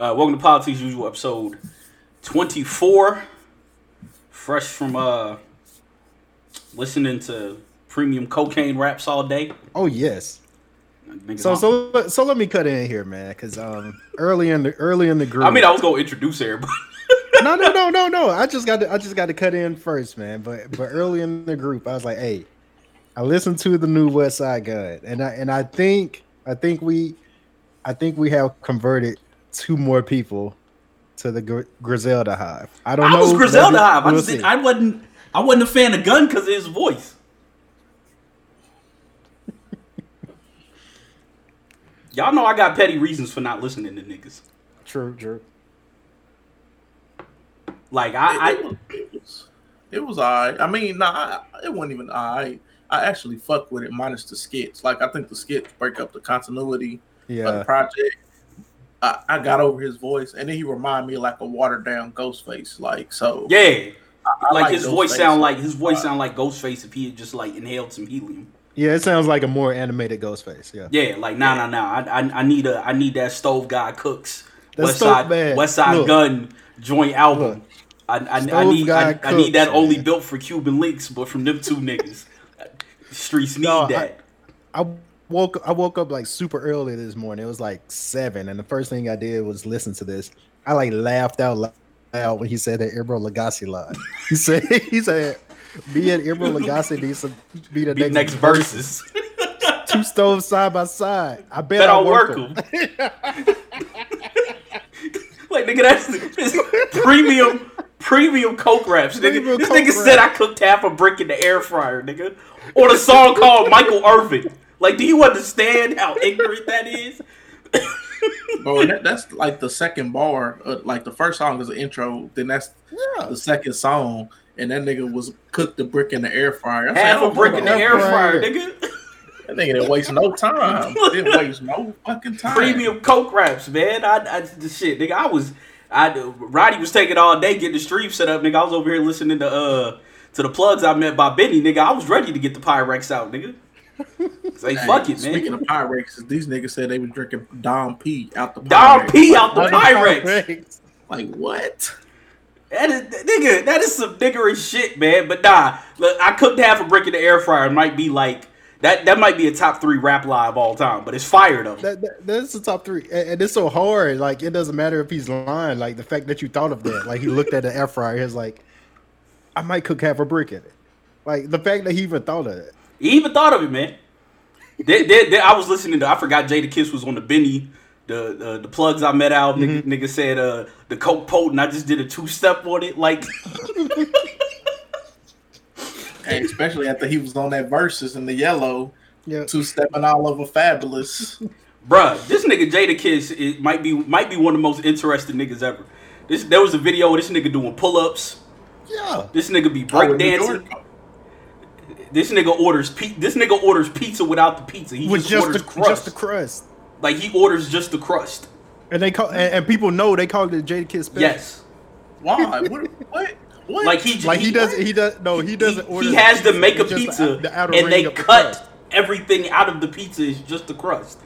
Uh, welcome to Politics Usual, episode 24. Fresh from uh listening to premium cocaine raps all day. Oh yes. So so so let me cut in here, man, because um early in the early in the group. I mean, I was gonna introduce everybody. no no no no no. I just got to I just got to cut in first, man. But but early in the group, I was like, hey, I listened to the new Westside Gunn, and I and I think I think we I think we have converted two more people to the Gr- Griselda Hive. I don't I know. was Griselda Hive. I, we'll just. I wasn't. I wasn't a fan of Gunn because of his voice. Y'all know I got petty reasons for not listening to niggas. True, true. Like I, it, I it was, it was alright. I mean, nah, it wasn't even alright. I actually fuck with it minus the skits. Like I think the skits break up the continuity of the project. I, I got over his voice, and then he reminded me of like a watered down Ghostface. Like so, yeah. I, I like, his voice Ghostface. sound like his voice uh, sound like Ghostface if he had just like inhaled some helium. Yeah, it sounds like a more animated Ghostface. Yeah. Yeah, like nah, nah, nah. I, I, I need a, I need that Stove God Cooks That West Side, Man. West Side Look. Gun joint album. Look. I, I, I need, I, Guy I need that Cooks, only man. built for Cuban Linx, but from them two niggas. Streets need No, I- that. I woke I woke up like super early this morning. It was like seven, and the first thing I did was listen to this. I like laughed out loud when he said that Emeril Lagasse line. He said he said me and Emeril Lagasse needs to be the Be next, next Verzuz. Two stoves side by side. I bet, Bet I'll work them. like nigga, that's premium premium coke raps. Nigga. Premium This coke nigga said I cooked half a brick in the air fryer, nigga. Or the song called Michael Irvin. Like, do you understand how ignorant that is? bro. That, that's like the second bar. Uh, like the first song is an intro. Then that's Yeah. the second song, and that nigga was cooked the brick in the air fryer. I said, Half a "Oh, brick in the air fryer. fryer, nigga. That nigga didn't waste no time. didn't waste no fucking time. Premium coke raps, man. I, I the shit, nigga. I was, I Roddy was taking all day getting the stream set up, nigga. I was over here listening to uh to the plugs I met by Benny, nigga. I was ready to get the Pyrex out, nigga. Say Hey, fuck it, Speaking man. of Pyrex, these niggas said they was drinking Dom P out the Dom Pyrex. P out the Like, Pyrex. Like what? That is, nigga, that is some niggerish shit, man. But nah, look, I cooked half a brick in the air fryer. It might be like that. That might be a top three rap live all time, but it's fire though. That, that, that's the top three, and, and it's so hard. Like it doesn't matter if he's lying. Like the fact that you thought of that, like he looked at the air fryer, he's like, "I might cook half a brick in it." Like the fact that he even thought of it. He even thought of it, man. They- they- they- I was listening to. I forgot Jadakiss was on the Benny, the uh, the plugs I met out. Nigga, nigga said uh, the coke potent. I just did a two step on it. Like, And especially after he was on that Verzuz in the yellow, Yeah, two stepping all over Fabolous. bruh, this nigga Jadakiss it might be might be one of the most interesting niggas ever. This there was a video of this nigga doing pull ups. yeah. This nigga be Oh, break in New dancing. York. This nigga orders pe- This nigga orders pizza without the pizza. He With just, just orders the crust. just the crust, like he orders just the crust. and they call and, and people know they call it the Jadakiss special. Yes. Why? What? What? What? Like he like he does. He does. No, he doesn't he, order. he the has to make a pizza the, the outer and they of the cut crust. everything out of the pizza is just the crust.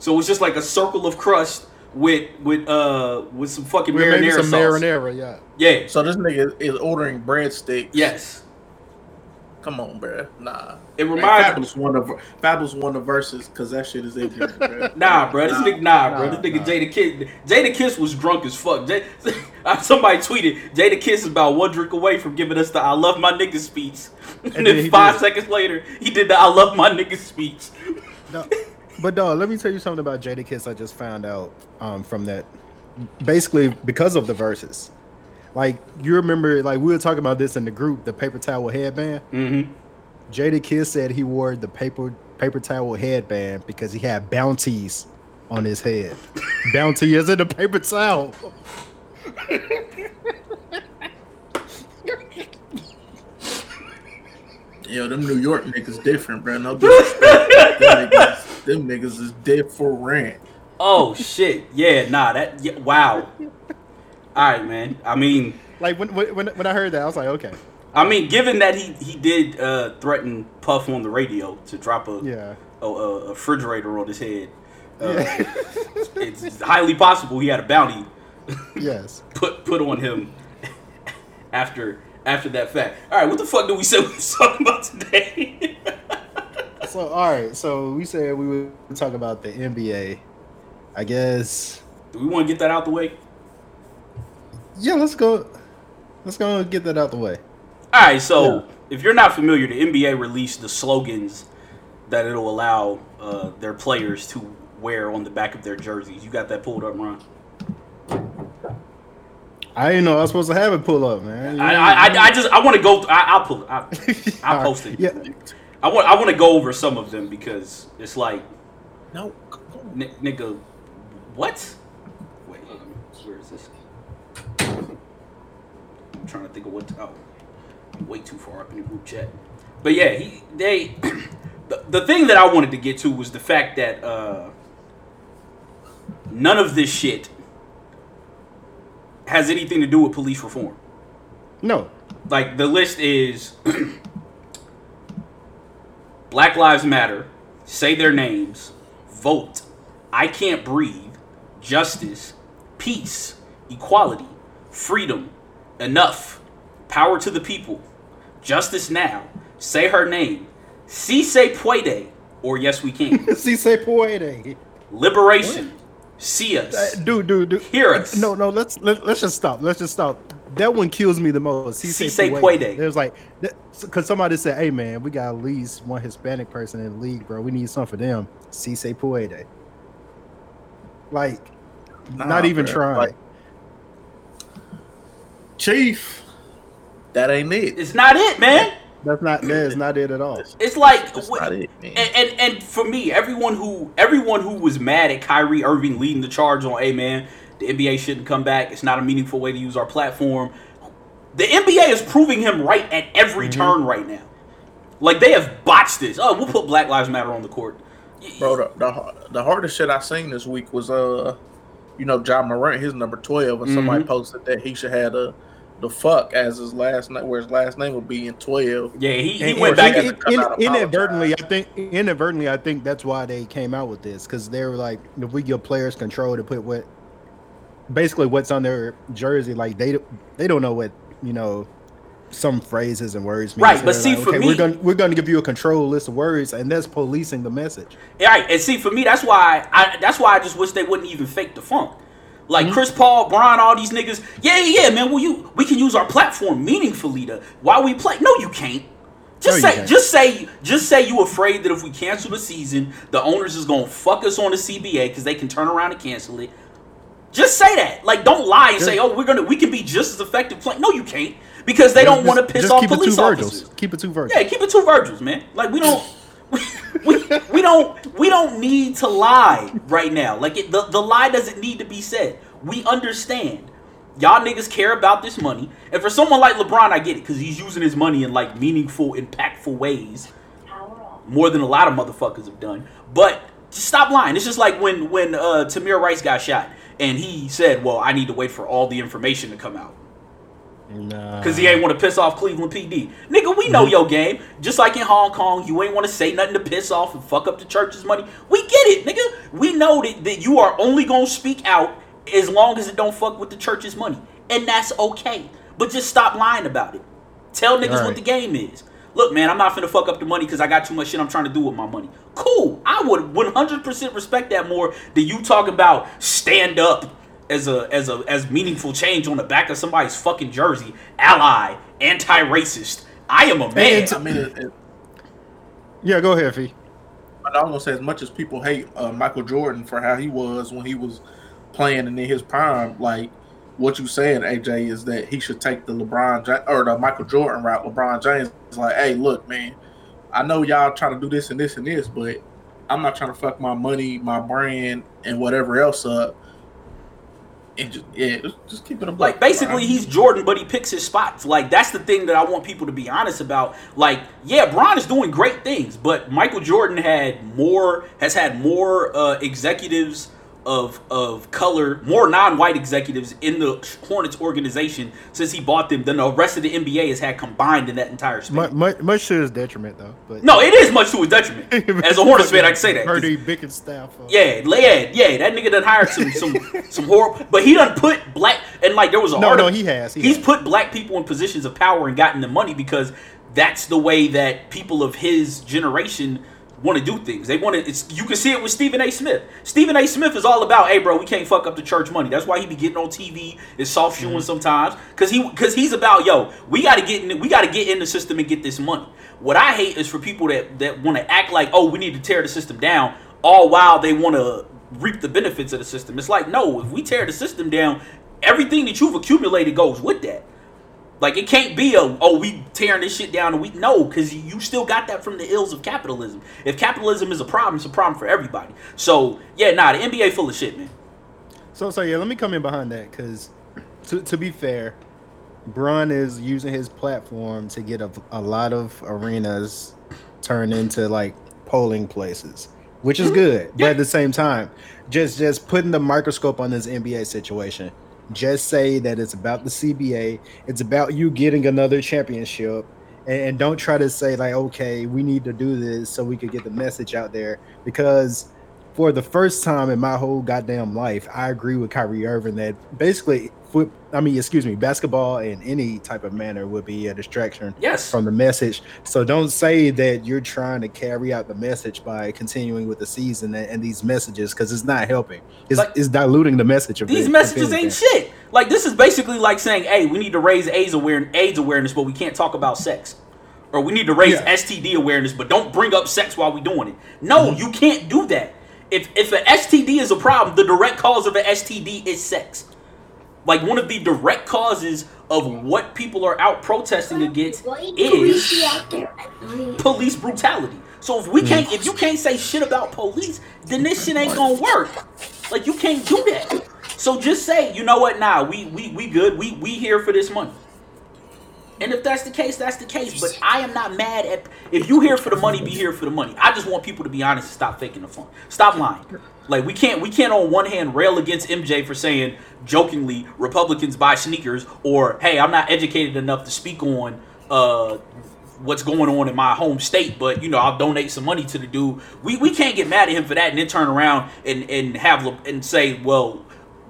So it's just like a circle of crust with with uh with some fucking With maybe marinara some sauce. marinara. Yeah. Yeah. So this nigga is ordering breadsticks. Yes. Come on, bruh. Nah. It Hey, reminds Fabolous won the Fabolous won the Verzuz because that shit is ignorant, bruh. Nah, bro. This nigga, nah, bro. This nigga nah. Jadakiss, Jada Kiss was drunk as fuck. J- somebody tweeted, Jadakiss is about one drink away from giving us the "I love my nigga" speech, and, then then five did. seconds later, he did the "I love my nigga" speech. No, but dog, let me tell you something about Jadakiss. I just found out um, from that, basically because of the Verzuz. Like you remember, like we were talking about this in the group, the paper towel headband. Mm-hmm. Jadakiss said he wore the paper paper towel headband because he had bounties on his head. Bounty is in the paper towel. Yo, them New York niggas different, bruh. No disrespect. them, niggas, them niggas is dead for rent. Oh shit! Yeah, nah. That yeah, wow. All right, man. I mean, Like when when when I heard that, I was like, okay, I mean, given that he he did uh, threaten Puff on the radio to drop a yeah. a, a, refrigerator on his head. Uh, it's highly possible he had a bounty yes. put put on him after after that fact. All right, what the fuck do we say we was talking about today? So all right, so we said we would talk about the NBA. I guess. do we want to get that out the way? Yeah, let's go. Let's go and get that out the way. All right, so Yeah. if you're not familiar, the NBA released the slogans that it'll allow uh, their players to wear on the back of their jerseys. You got that pulled up, Ron? I didn't know I was supposed to have it pull up, man. I, I, I, I just I want to go. I, I'll pull. I, I'll All post it. Yeah, I want I want to go over some of them because it's like, No. n- nigga, what? Wait, hold on. Where is this? I'm trying to think of what. Oh, I'm way too far up in the group chat. But yeah, he they. the, the thing that I wanted to get to was the fact that uh, none of this shit has anything to do with police reform. no. like the list is Black Lives Matter, say their names, vote, I can't breathe, justice, peace, equality, freedom, enough, power to the people, justice now, say her name, si se puede, or yes we can, Si se puede. liberation, see Uh, us, Dude, dude, dude. hear us. No, no. Let's let, let's just stop. Let's just stop. That one kills me the most. Si Si se se puede. puede. It was like because somebody said, "Hey, man, we got at least one Hispanic person in the league, bro. We need something for them." Si se puede. Like, Nah, not even bruh. trying. Like- Chief, that ain't it. It's not it, man. That's not. That is not it at all. It's like That's wh- not it, man. and, and and for me, everyone who everyone who was mad at Kyrie Irving leading the charge on, hey man, the NBA shouldn't come back. It's not a meaningful way to use our platform. The NBA is proving him right at every Mm-hmm. turn right now. Like they have botched this. Oh, we'll put Black Lives Matter on the court. Bro, the, the the hardest shit I seen this week was uh, you know, Ja Morant, his number twelve, and somebody Mhm. posted that he should have the the fuck as his last name, where his last name would be in twelve. Yeah, he, he went back. in- and, in- in- inadvertently, I think inadvertently, I think that's why they came out with this because they were like, if we give players control to put what, basically what's on their jersey, like they don't- they don't know what you know, some phrases and words mean. Right, So but see, like, for okay, me- we're gonna we're gonna give you a control list of words, and that's policing the message. right, and see, for me, that's why I that's why I just wish they wouldn't even fake the funk. Like Mm-hmm. Chris Paul, Brian, all these niggas. Yeah, yeah, yeah, man. Well, you we can use our platform meaningfully to why we play. No, you can't. Just No, say, can't. just say, just say you afraid that if we cancel the season, the owners is gonna fuck us on the CBA because they can turn around and cancel it. Just say that. Like, don't lie and say, "Oh, we're gonna, we can be just as effective." Playing. No, you can't because they don't want to piss off keep police officers. Virgils. Keep it two Virgils. Yeah, keep it two Virgils, man. Like we don't, we, we, we don't, we don't need to lie right now. Like it, the the lie doesn't need to be said. We understand. Y'all niggas care about this money, and for someone like LeBron, I get it because he's using his money in like meaningful, impactful ways, more than a lot of motherfuckers have done. But just stop lying. It's just like when when uh, Tamir Rice got shot, and he said, "Well, I need to wait for all the information to come out." Nah. Because he ain't want to piss off Cleveland PD. Nigga, we know your game. Just like in Hong Kong, you ain't want to say nothing to piss off and fuck up the church's money. We get it, nigga. We know that, that you are only going to speak out as long as it don't fuck with the church's money. And that's okay. But just stop lying about it. Tell niggas what the game is. Look, man, I'm not finna fuck up the money because I got too much shit I'm trying to do with my money. Cool. I would 100% respect that more than you talking about stand up as a as a as meaningful change on the back of somebody's fucking jersey. Ally, anti-racist. I am a man. And- I mean, it, it, Yeah, go ahead, Fee. I was gonna say as much as people hate uh, Michael Jordan for how he was when he was playing and in his prime, like what you saying, AJ, is that he should take the LeBron or the Michael Jordan route. LeBron James is like, hey, look, man, I know y'all trying to do this and this and this, but I'm not trying to fuck my money, my brand, and whatever else up. And just yeah, just, just keep it a Like basically he's Jordan, but he picks his spots. Like that's the thing that I want people to be honest about. Like, yeah, Bron is doing great things, but Michael Jordan had more has had more uh, executives of of color, more non-white executives in the Hornets organization since he bought them than the rest of the NBA has had combined in that entire space. Much, much, much to his detriment, though. But no, it is much to his detriment. As a Hornets fan, I can say that. Bernie Bickerstaff. Yeah, yeah, yeah. That nigga done hired some some some horrible, but he done put black and like there was a No, article- no, he has, he he's has. put black people in positions of power and gotten the money because that's the way that people of his generation want to do things. They want to. It's you can see it with Stephen A. Smith. Stephen A. Smith is all about, hey, bro, we can't fuck up the church money. That's why he be getting on TV and soft shoeing Mm-hmm. sometimes because he because he's about, yo, we got to get in, we got to get in the system and get this money. What I hate is for people that that want to act like, oh, we need to tear the system down, all while they want to reap the benefits of the system. It's like, no, if we tear the system down, everything that you've accumulated goes with that. Like it can't be a oh we tearing this shit down and we no because you still got that from the ills of capitalism. If capitalism is a problem, it's a problem for everybody. So yeah, nah, the NBA full of shit, man. So, so yeah, let me come in behind that because, to, to be fair, Bron is using his platform to get a, a lot of arenas turned into like polling places, which is mm-hmm. good. But at the same time, just just putting the microscope on this NBA situation. Just say that it's about the CBA. It's about you getting another championship, and, don't try to say like, okay, we need to do this so we could get the message out there because for the first time in my whole goddamn life, I agree with Kyrie Irving that basically, I mean, excuse me, basketball in any type of manner would be a distraction Yes. from the message. So don't say that you're trying to carry out the message by continuing with the season and, and these messages because it's not helping. It's, Like- it's diluting the message of These it, messages ain't shit. Like this is basically like saying, hey, we need to raise AIDS awareness, AIDS awareness, but we can't talk about sex. Or we need to raise Yeah. STD awareness, but don't bring up sex while we're doing it. No, mm-hmm. you can't do that. If if an STD is a problem, the direct cause of an STD is sex. Like one of the direct causes of what people are out protesting against is police brutality. So if we can't, if you can't say shit about police, then this shit ain't gonna work. Like you can't do that. So just say, you know what? Nah, we we we good. We we here for this money. And if that's the case, that's the case. But I am not mad at if you here for the money, be here for the money. I just want people to be honest and stop faking the fun. Stop lying. Like we can't we can't on one hand rail against MJ for saying jokingly Republicans buy sneakers or hey I'm not educated enough to speak on uh what's going on in my home state, but you know I'll donate some money to the dude. We we can't get mad at him for that and then turn around and and have Le- and say well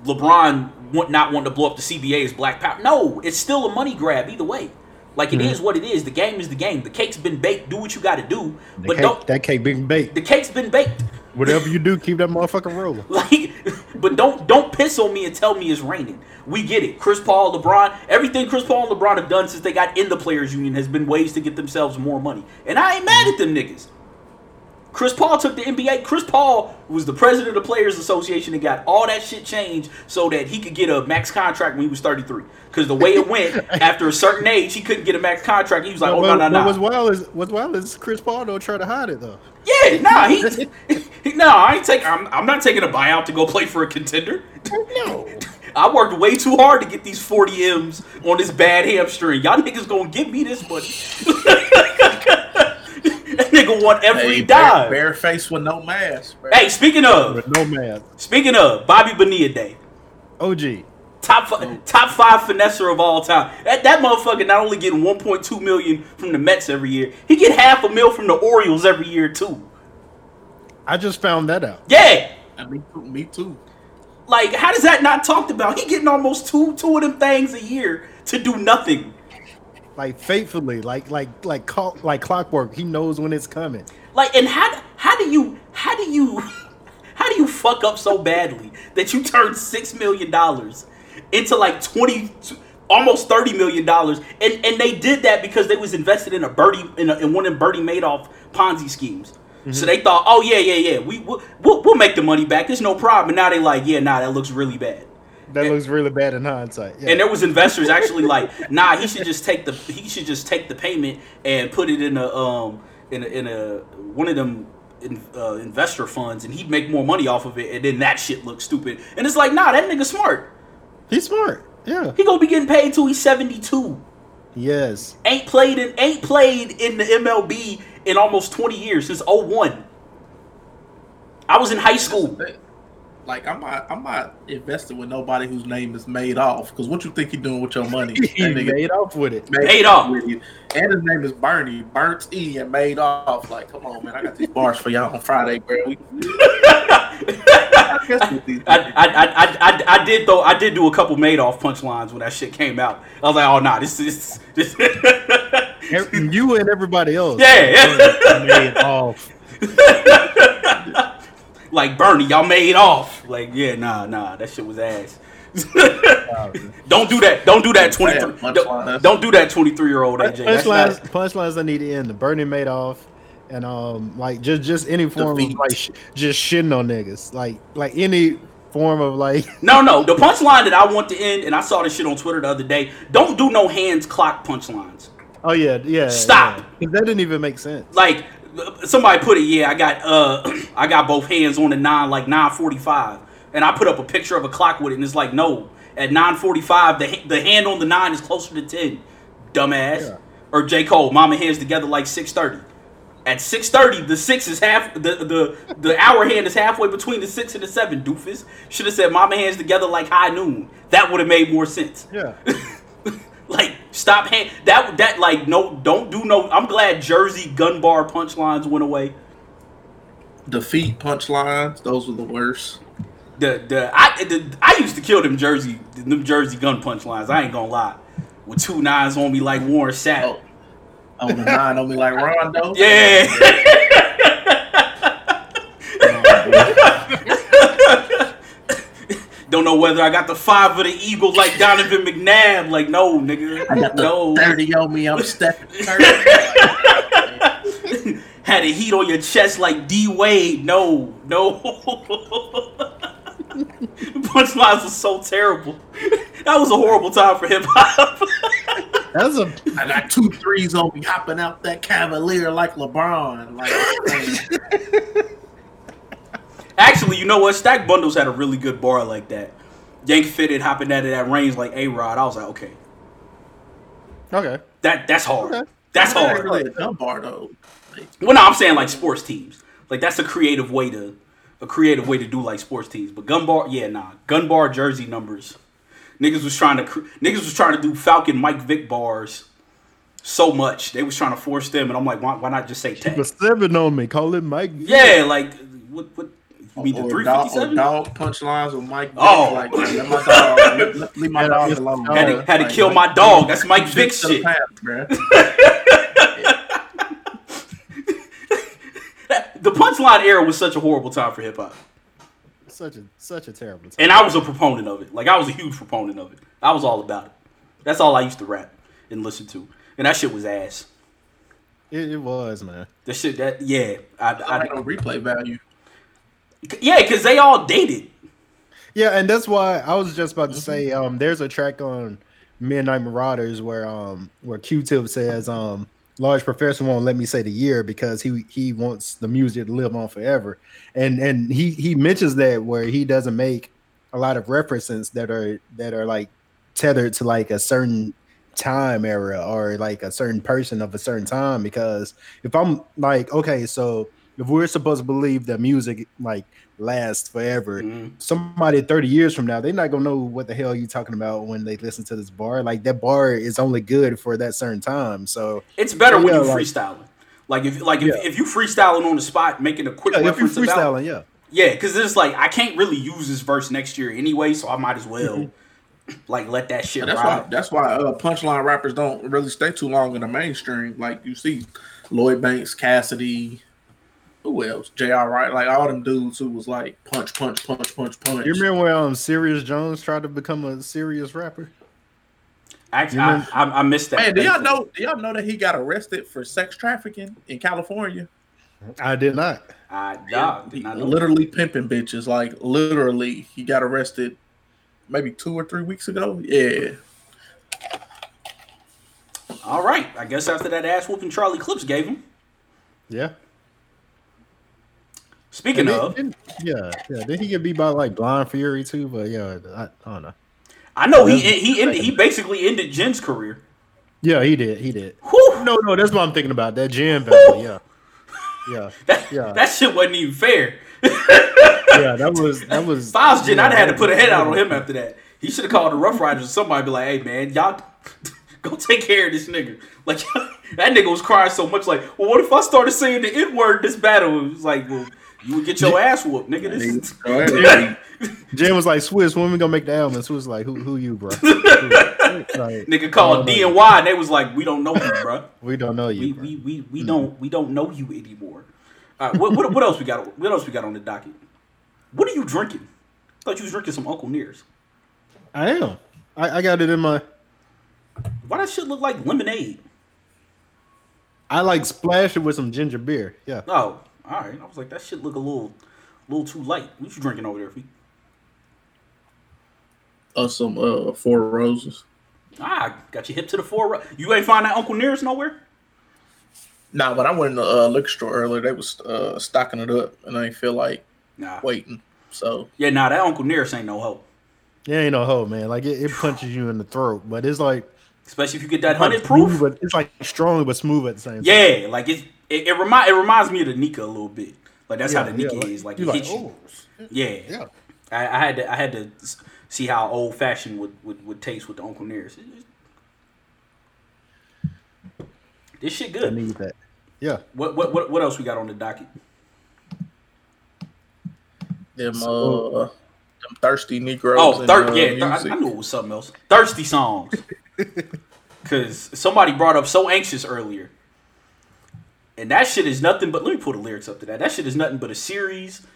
LeBron want, not wanting to blow up the CBA is black power. No, it's still a money grab either way. Like it mm-hmm. is what it is. The game is the game. The cake's been baked. Do what you got to do, The but cake, don't. that cake being baked. The cake's been baked. Whatever you do, keep that motherfucker rolling. Like, but don't don't piss on me and tell me it's raining. We get it. Chris Paul, LeBron, everything Chris Paul and LeBron have done since they got in the players' union has been ways to get themselves more money. And I ain't mad at them niggas. Chris Paul took the NBA. Chris Paul was the president of the Players Association and got all that shit changed so that he could get a max contract when he was 33. Because the way it went, after a certain age, he couldn't get a max contract. He was like, oh, no, no, no. What's wild is what's wild is Chris Paul don't try to hide it though. Yeah, nah, he, he no, I ain't take. I'm, I'm not taking a buyout to go play for a contender. No. I worked way too hard to get these 40 M's on this bad hamstring. Y'all niggas gonna give me this money. That nigga want every Hey, bare, bare face with no mask. Bare- Hey, speaking of, But no mask. speaking of Bobby Bonilla Day, OG. top five, top five finesser of all time. That that motherfucker not only getting 1.2 million from the Mets every year, he get half a mil from the Orioles every year too. I just found that out. Yeah, And me too. Me too. like how does that not talked about? He getting almost two two of them things a year to do nothing. Like faithfully, like like like clock, like clockwork. He knows when it's coming. Like, and how how do you how do you how do you fuck up so badly that you turn six million dollars into like twenty, almost thirty million dollars, and and they did that because they was invested in a Birdie in, a, in one of Bernie Madoff Ponzi schemes. Mm-hmm. So they thought, oh yeah, yeah, yeah, we we'll, we'll, we'll make the money back. There's no problem. And now they like, yeah, nah, that looks really bad. That looks really bad in hindsight. Yeah. And there was investors actually like, nah, he should just take the he should just take the payment and put it in a um in a, in a one of them in, uh, investor funds, and he'd make more money off of it, and then that shit looks stupid. And it's like, nah, that nigga smart. He's smart. Yeah. He gonna be getting paid till he's seventy two. Yes. Ain't played in ain't played in the MLB in almost twenty years since 01. I was in high school. That's like I'm not I'm not invested with nobody whose name is made off. Because what you think you doing with your money? he nigga made off with it. Made off. with you. And his name is Bernie, Burnt E, and made off. Like, come on, man, I got these bars for y'all on Friday, bro. We, I guess with these I, I, I, I, I, I did though. I did do a couple made off punchlines when that shit came out. I was like, oh nah, this is this. You and everybody else. Yeah. made off. Like Bernie, y'all made off. Like yeah, nah, nah, that shit was ass. don't do that. Don't do that. Twenty three. Don't, don't do that. Twenty three year old AJ. Punchlines, not, punchlines that need to end. The Bernie Madoff, and um, like just just any form Defeat. of like sh- just shitting on niggas, like like any form of like. no, no. The punchline that I want to end, and I saw this shit on Twitter the other day. Don't do no hands clock punchlines. Oh yeah, yeah. Stop. yeah. 'Cause that didn't even make sense. like somebody put it yeah i got uh i got both hands on the nine like 945 and i put up a picture of a clock with it and it's like no at 945 the, the hand on the nine is closer to 10 dumbass. Yeah. or j. Cole mama hands together like 630 at 630 the six is half the the the hour hand is halfway between the six and the seven doofus. Should have said mama hands together like high noon. That would have made more sense. Yeah. like stop hand that that like no don't do no i'm glad jersey gun bar punchlines went away defeat punchlines. Those were the worst. the the I the, I used to kill them Jersey them Jersey gun punchlines. I ain't gonna lie. With two nines on me like Warren Sapp. Oh, on the nine on me like Rondo. Yeah. Don't know whether I got the five of the Eagles like Donovan McNabb. Like no, nigga. I got the no. thirty on me. I'm stepping. 30. Had a heat on your chest like D Wade. No, no. Punchlines was so terrible. That was a horrible time for hip hop. That's a I got two threes on me, hopping out that Cavalier like LeBron. Like, Actually, you know what? Stack Bundles had a really good bar like that. Yank fitted, hopping out of that range like A Rod. I was like, okay, okay. that that's hard. Okay. That's That's not hard. really a dumb bar though. Like, Well, no, I'm saying like sports teams. Like that's a creative way to a creative way to do like sports teams. But gun bar, yeah, nah, gun bar jersey numbers. Niggas was trying to cr- niggas was trying to do Falcon Mike Vick bars so much. They was trying to force them, and I'm like, why, why not just say tech? Put seven on me. Call it Mike. Yeah, like what what you mean the or three dog, fifty or seven? dog punchlines with Mike. Vick, Oh. like let my dog, let, let- leave my dog alone. Had to, had to Like, kill like, my dog. That's Mike shoot Vick the shit. pants, bruh. The punchline era was such a horrible time for hip hop. Such a such a terrible. Time. And I was a proponent of it. Like I was a huge proponent of it. I was all about it. That's all I used to rap and listen to. And that shit was ass. It, it was man. The shit that yeah, I, I had I no replay value. Yeah, because they all dated. Yeah, and that's why I was just about to say um there's a track on Midnight Marauders where um where Q-Tip says um large professor won't let me say the year because he he wants the music to live on forever. And and he he mentions that where he doesn't make a lot of references that are that are like tethered to like a certain time era or like a certain person of a certain time because if I'm like okay so if we're supposed to believe that music like lasts forever Mhm. somebody 30 years from now, they're not gonna know what the hell you're talking about when they listen to this bar. Like that bar is only good for that certain time. So It's better when Yeah, you like- freestyling. Like if like if, Yeah. you freestyling on the spot, making a quick yeah, if you reference about yeah. yeah, because it's like I can't really use this verse next year anyway, so I might as well Mm-hmm. like let that shit That's ride. why. That's why uh, punchline rappers don't really stay too long in the mainstream. Like you see, Lloyd Banks, Cassidy, who else? J.R. Wright, like all them dudes who was like punch, punch, punch, punch, punch. You remember when um Serius Jones tried to become a serious rapper? Actually, I, I, I missed that. Man, do y'all know? Do y'all know that he got arrested for sex trafficking in California? I did not. I nah, He did not know. literally pimping bitches. Like literally, he got arrested maybe two or three weeks ago. Yeah, All right, I guess after that ass whooping Charlie Clips gave him. Yeah. Speaking of, then- yeah, yeah. Then he get beat by like Blind Fury too, but yeah, I, I don't know. I know he he ended, he basically ended Jin's career. Yeah, he did. He did. Whew, No, no, that's what I'm thinking about. That Jim battle. Yeah, yeah, that, yeah. that shit wasn't even fair. yeah, that was that was. Was Jin, yeah, I'd have had to put a head out on him after that. He should have called the Ruff Ryders or somebody. Be like, hey man, y'all go take care of this nigga. Like that nigga was crying so much. Like, well, what if I started saying the N word this battle? It was like, well, you would get your ass whooped, nigga. This is- Go ahead. Was like, "Swizz, when we gonna make the album?" And Swizz was like, "Who, who you, bro? Who? Like, nigga called D and Y, and they was like, we don't know you, bro. we don't know We you." bro. we we, we mm-hmm. don't we don't know you anymore. All right, what, what what else we got? What else we got on the docket? What are you drinking? I thought you was drinking some Uncle Nearest. I am. I, I got it in my. Why that shit look like lemonade? I like splash it with some ginger beer. Yeah. Oh, all right. I was like, that shit look a little, little too light. What you drinking over there, Fee? Uh, some uh, four roses. Ah, got you hip to the four. ro- You ain't find that Uncle Nearest nowhere. Nah, but I went in the uh, liquor store earlier. They was uh, stocking it up, and I didn't feel like Nah. waiting. So Yeah, nah. That Uncle Nearest ain't no hoe. Yeah, ain't no hoe, man. Like it, it punches you in the throat, but it's like Especially if you get that hundred proof. but it's like strong but smooth at the same time. Yeah, like it. It, it remind it reminds me of the Nikka a little bit. Like that's how the Nikka like, is. Like you it hits you. oh. Yeah. yeah. I, I had to I had to see how old fashioned would, would, would taste with the Uncle Nearest. This shit I good. need that. Yeah. What, what what what else we got on the docket? them So- uh, them thirsty Negroes. Oh, in, thir- uh, yeah, thir- I. I knew it was something else. Thirsty songs. Cause somebody brought up so anxious earlier, and that shit is nothing but. Let me pull the lyrics up to that. That shit is nothing but a series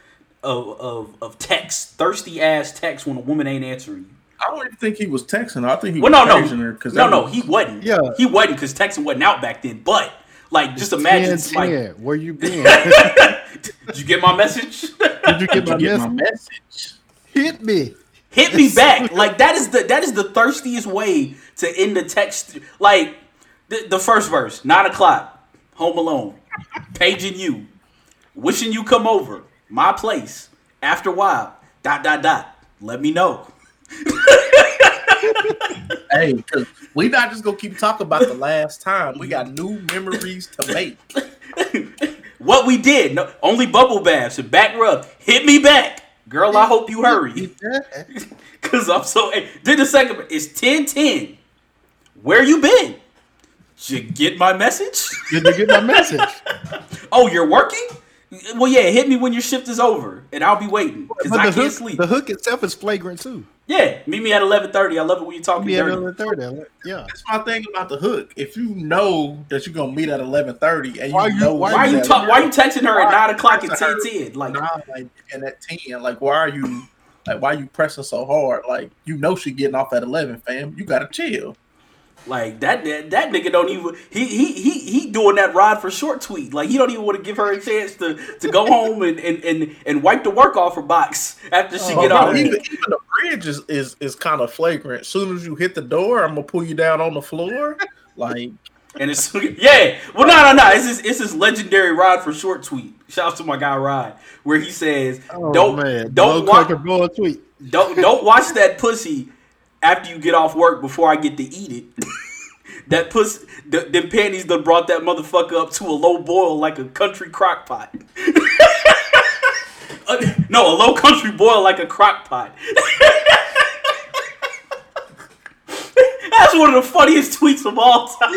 of of of texts, thirsty ass texts when a woman ain't answering you. I don't even think he was texting. her. I think he Well, was no, no, her because no, no, he wasn't. Yeah. he wasn't because texting wasn't out back then. But like, just imagine, 10, like, 10. where you been? did you get my message? Did you get Did my you get my message? message? Hit me. Hit me back. Like that is the that is the thirstiest way to end the text. Like the, the first verse, nine o'clock, home alone, paging you, wishing you come over, my place. After a while, dot dot dot. Let me know. Hey, because we not just gonna keep talking about the last time. We got new memories to make. What we did, no, only bubble baths and back rub. Hit me back, girl. I hope you hurry. Cause I'm so. Hey, then the second is ten ten. Where you been? Did you get my message? Did you get my message? Oh, you're working? Well, yeah. Hit me when your shift is over, and I'll be waiting because I can't hook, sleep. the hook itself is flagrant too. yeah, meet me at eleven thirty. I love it when you're talking Yeah, dirty. the third. Yeah. That's my thing about the hook. If you know that you're gonna meet at eleven thirty, and you Why you- know why Why are you that- talk, Why you texting her at nine o'clock at why- ten ten? Like, nine and at ten, like why are you like why are you pressing so hard? Like you know she getting off at eleven, fam. You gotta chill. Like that, that that nigga don't even he he he he doing that ride for short tweet. Like he don't even want to give her a chance to to go home and and and, and wipe the work off her box after she Oh, get off. even, even the bridge is is, is kind of flagrant. As soon as you hit the door, I'm gonna pull you down on the floor. Like And it's yeah. Well, no, no, no. It's this it's this legendary ride for short tweet. Shout out to my guy Rod, where he says, Oh, "Don't man. don't Low watch tweet. don't don't watch that pussy after you get off work before I get to eat it." that pussy, the, them panties done brought that motherfucker up to a low boil like a country crock pot. Uh, no, a low country boil like a crock pot. That's one of the funniest tweets of all time.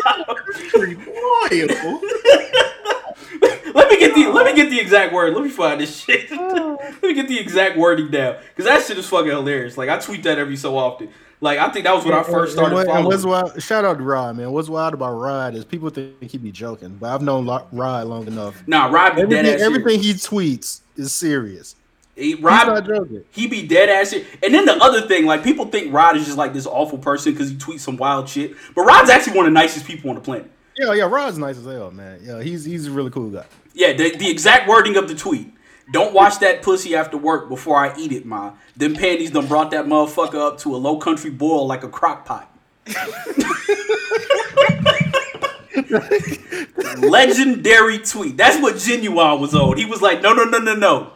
Let me get the let me get the exact word. Let me find this shit. let me get the exact wording down because that shit is fucking hilarious. Like I tweet that every so often. Like I think that was when I first And started what- and following. what's wild, shout out to Rod, man. What's wild about Rod is people think he be joking, but I've known Rod long enough. Nah, Rod be dead Everything, ass. everything he tweets is serious. He, He's not joking. he be dead ass. serious. And then the other thing, like people think Rod is just like this awful person because he tweets some wild shit. But Rod's actually one of the nicest people on the planet. Yeah, yeah, Rod's nice as hell, man. Yeah, he's he's a really cool guy. Yeah, the, the exact wording of the tweet. Don't wash that pussy after work before I eat it, ma. Them panties done brought that motherfucker up to a low country boil like a crock pot. Legendary tweet. That's what Ginuwine was on. He was like, no, no, no, no, no.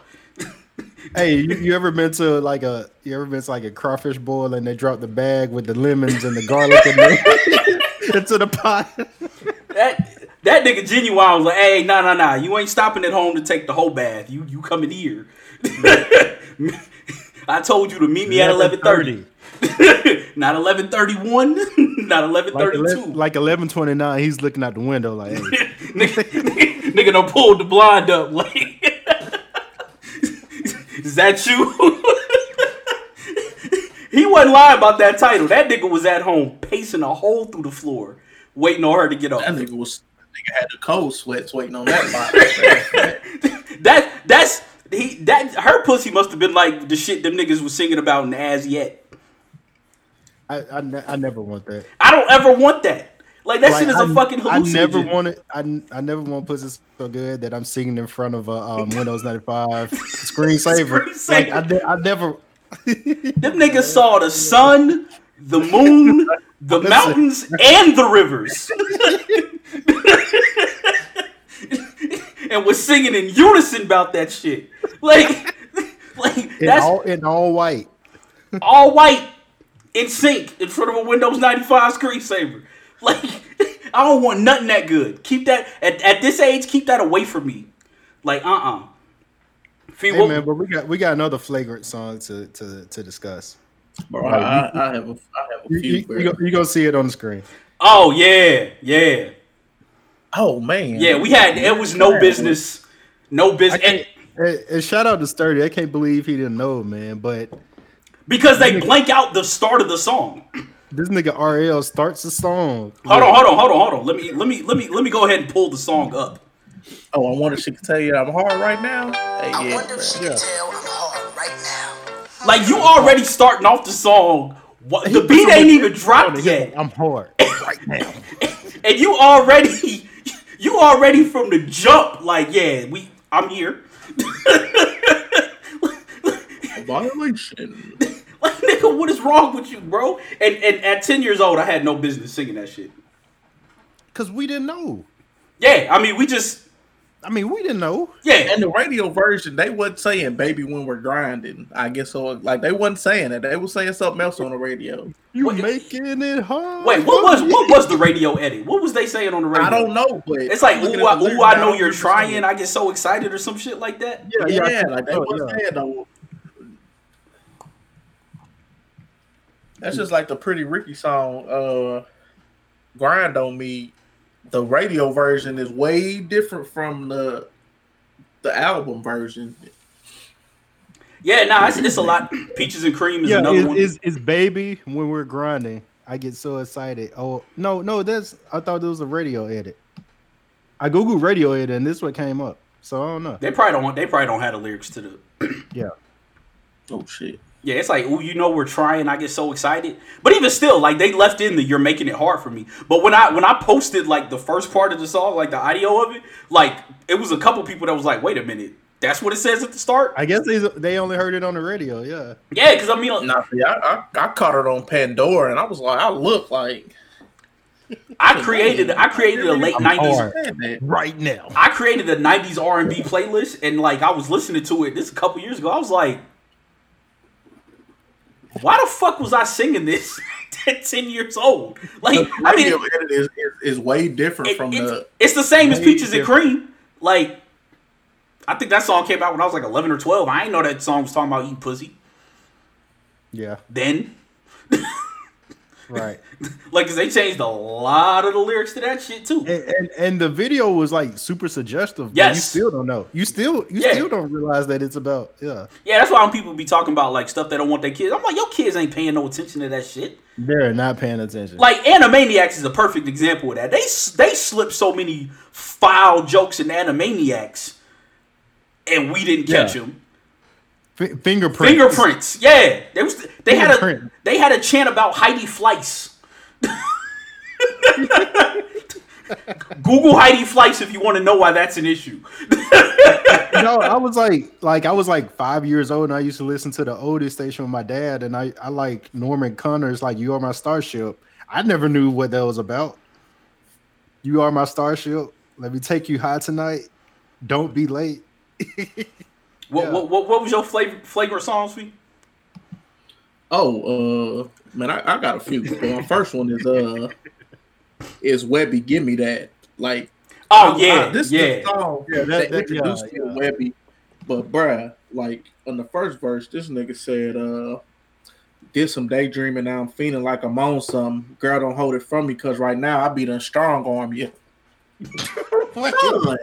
Hey, you, you ever been to like a you ever been to like a crawfish boil and they drop the bag with the lemons and the garlic in there into the pot? That that nigga Ginuwine was like, hey, nah, nah, nah. You ain't stopping at home to take the whole bath. You you coming here. I told you to meet me at eleven thirty. not eleven thirty one. Not eleven thirty two. Like thirty eleven, two. like eleven twenty nine, he's looking out the window like, hey, nigga, don't pull the blind up. Like, is that you? he wasn't lying about that title. That nigga was at home pacing a hole through the floor, waiting on her to get That nigga was nigga had the cold sweats waiting on that body. that that's he that her pussy must have been like the shit them niggas was singing about in As Yet. I, I, ne- I never want that. I don't ever want that. Like that Like, shit is a I- fucking I hallucinogen. never wanted. I, I never want pussy so good that I'm singing in front of a um, Windows 95 screensaver. Screensaver. like I, ne- I never. Them niggas saw the sun, the moon, the mountains, and the rivers. And was singing in unison about that shit. Like, like In that's all all, in all white. All white in sync in front of a Windows 95 screensaver. Like, I don't want nothing that good. Keep that at, at this age, keep that away from me. Like, uh uh Fee, Hey what- man, but we got we got another flagrant song to to, to discuss. Bro, I, I, I have a I have a You, few. you, bro. you, go, you gonna see it on the screen. oh yeah, yeah. Oh man. Yeah, we had it was no business, no business, can't, and, and shout out to Sturdy. I can't believe he didn't know, man. But because they blank out the start of the song. this nigga RL starts the song. Hold on, hold on, hold on, hold on. Let me let me let me let me go ahead and pull the song up. Oh, I wonder if she can tell you I'm hard right now. Hey, I yeah, wonder if she bro. can tell I'm hard right now. Like you already starting off the song. What, the beat ain't even dropped yet, I'm hard right now. and you already you already from the jump. Like yeah, we I'm here. violation. Like nigga, what is wrong with you, bro? And and at ten years old, I had no business singing that shit. Cause we didn't know. Yeah, I mean we just I mean, we didn't know. yeah. And the radio version, they wasn't saying "baby" when we're grinding. I guess so. Like they wasn't saying it. They were saying something else on the radio. You Wait. making it hard. Wait, what was what was the radio edit? What was they saying on the radio? I don't know, but It's like, looking ooh, I, ooh, I know you're trying. saying- I get so excited or some shit like that. Yeah, Yeah, yeah. like they Oh, wasn't yeah. saying no. That's just like the Pretty Ricky song, uh, "Grind on Me." The radio version is way different from the the album version. Yeah, no, nah, it's, it's a lot. Peaches and cream is Yeah, another is, one. is is baby when we're grinding? I get so excited. Oh no, no, that's I thought it was a radio edit. I googled radio edit and this what came up. So I don't know. they probably don't. They probably don't have the lyrics to the. Yeah, Oh shit! Yeah, it's like, oh, you know, we're trying. I get so excited. But even still, like they left in the "you're making it hard for me." But when I when I posted like the first part of the song, like the audio of it, like it was a couple people that was like, "Wait a minute, that's what it says at the start." I guess they they only heard it on the radio. Yeah, Yeah, because I mean, like, Nah, see, I, I I caught it on Pandora, and I was like, I look like I created I created a late nineties. hard. Said that. right now. I created a '90s R&B playlist, and like I was listening to it this a couple years ago. I was like, "Why the fuck was I singing this at ten years old?" Like, The I mean, radio it- is, is, is way different it- from it's, the. it's the same as Way Peaches and. Cream. Like, I think that song came out when I was like 11 or 12. I ain't know that song was talking about eating pussy Yeah, then. right. Like, cause they changed a lot of the lyrics to that shit too. and, and and the video was like super suggestive. but Yes. you still don't know. You still you Yeah. still don't realize that it's about yeah. Yeah, that's why when people be talking about like stuff they don't want their kids. I'm like, your kids ain't paying no attention to that shit. They're not paying attention. Like Animaniacs is a perfect example of that. They they slip so many foul jokes in Animaniacs, and we didn't catch Yeah. them. F- fingerprints. Fingerprints, yeah. They was they had a they had a chant about Heidi Fleiss. Google Heidi Fleiss if you want to know why that's an issue. no, I was like, like I was like five years old, and I used to listen to the oldest station with my dad, and I, I like Norman Connors like "You Are My Starship." I never knew what that was about. You are my starship. Let me take you high tonight. Don't be late. What, Yeah. what, what, what was your flavor flagrant songs, Fee? Oh, uh, man, I, I got a few. But my first one is uh, is Webbie. Give me that. Like, Oh I- yeah, I- this yeah. is the song Yeah, that- that, that- introduced yeah, me to yeah. Webbie. But bruh, like on the first verse, this nigga said, uh, did some daydreaming. Now I'm feeling like I'm on some. Girl, don't hold it from me, cause right now I be done strong arm you. Son,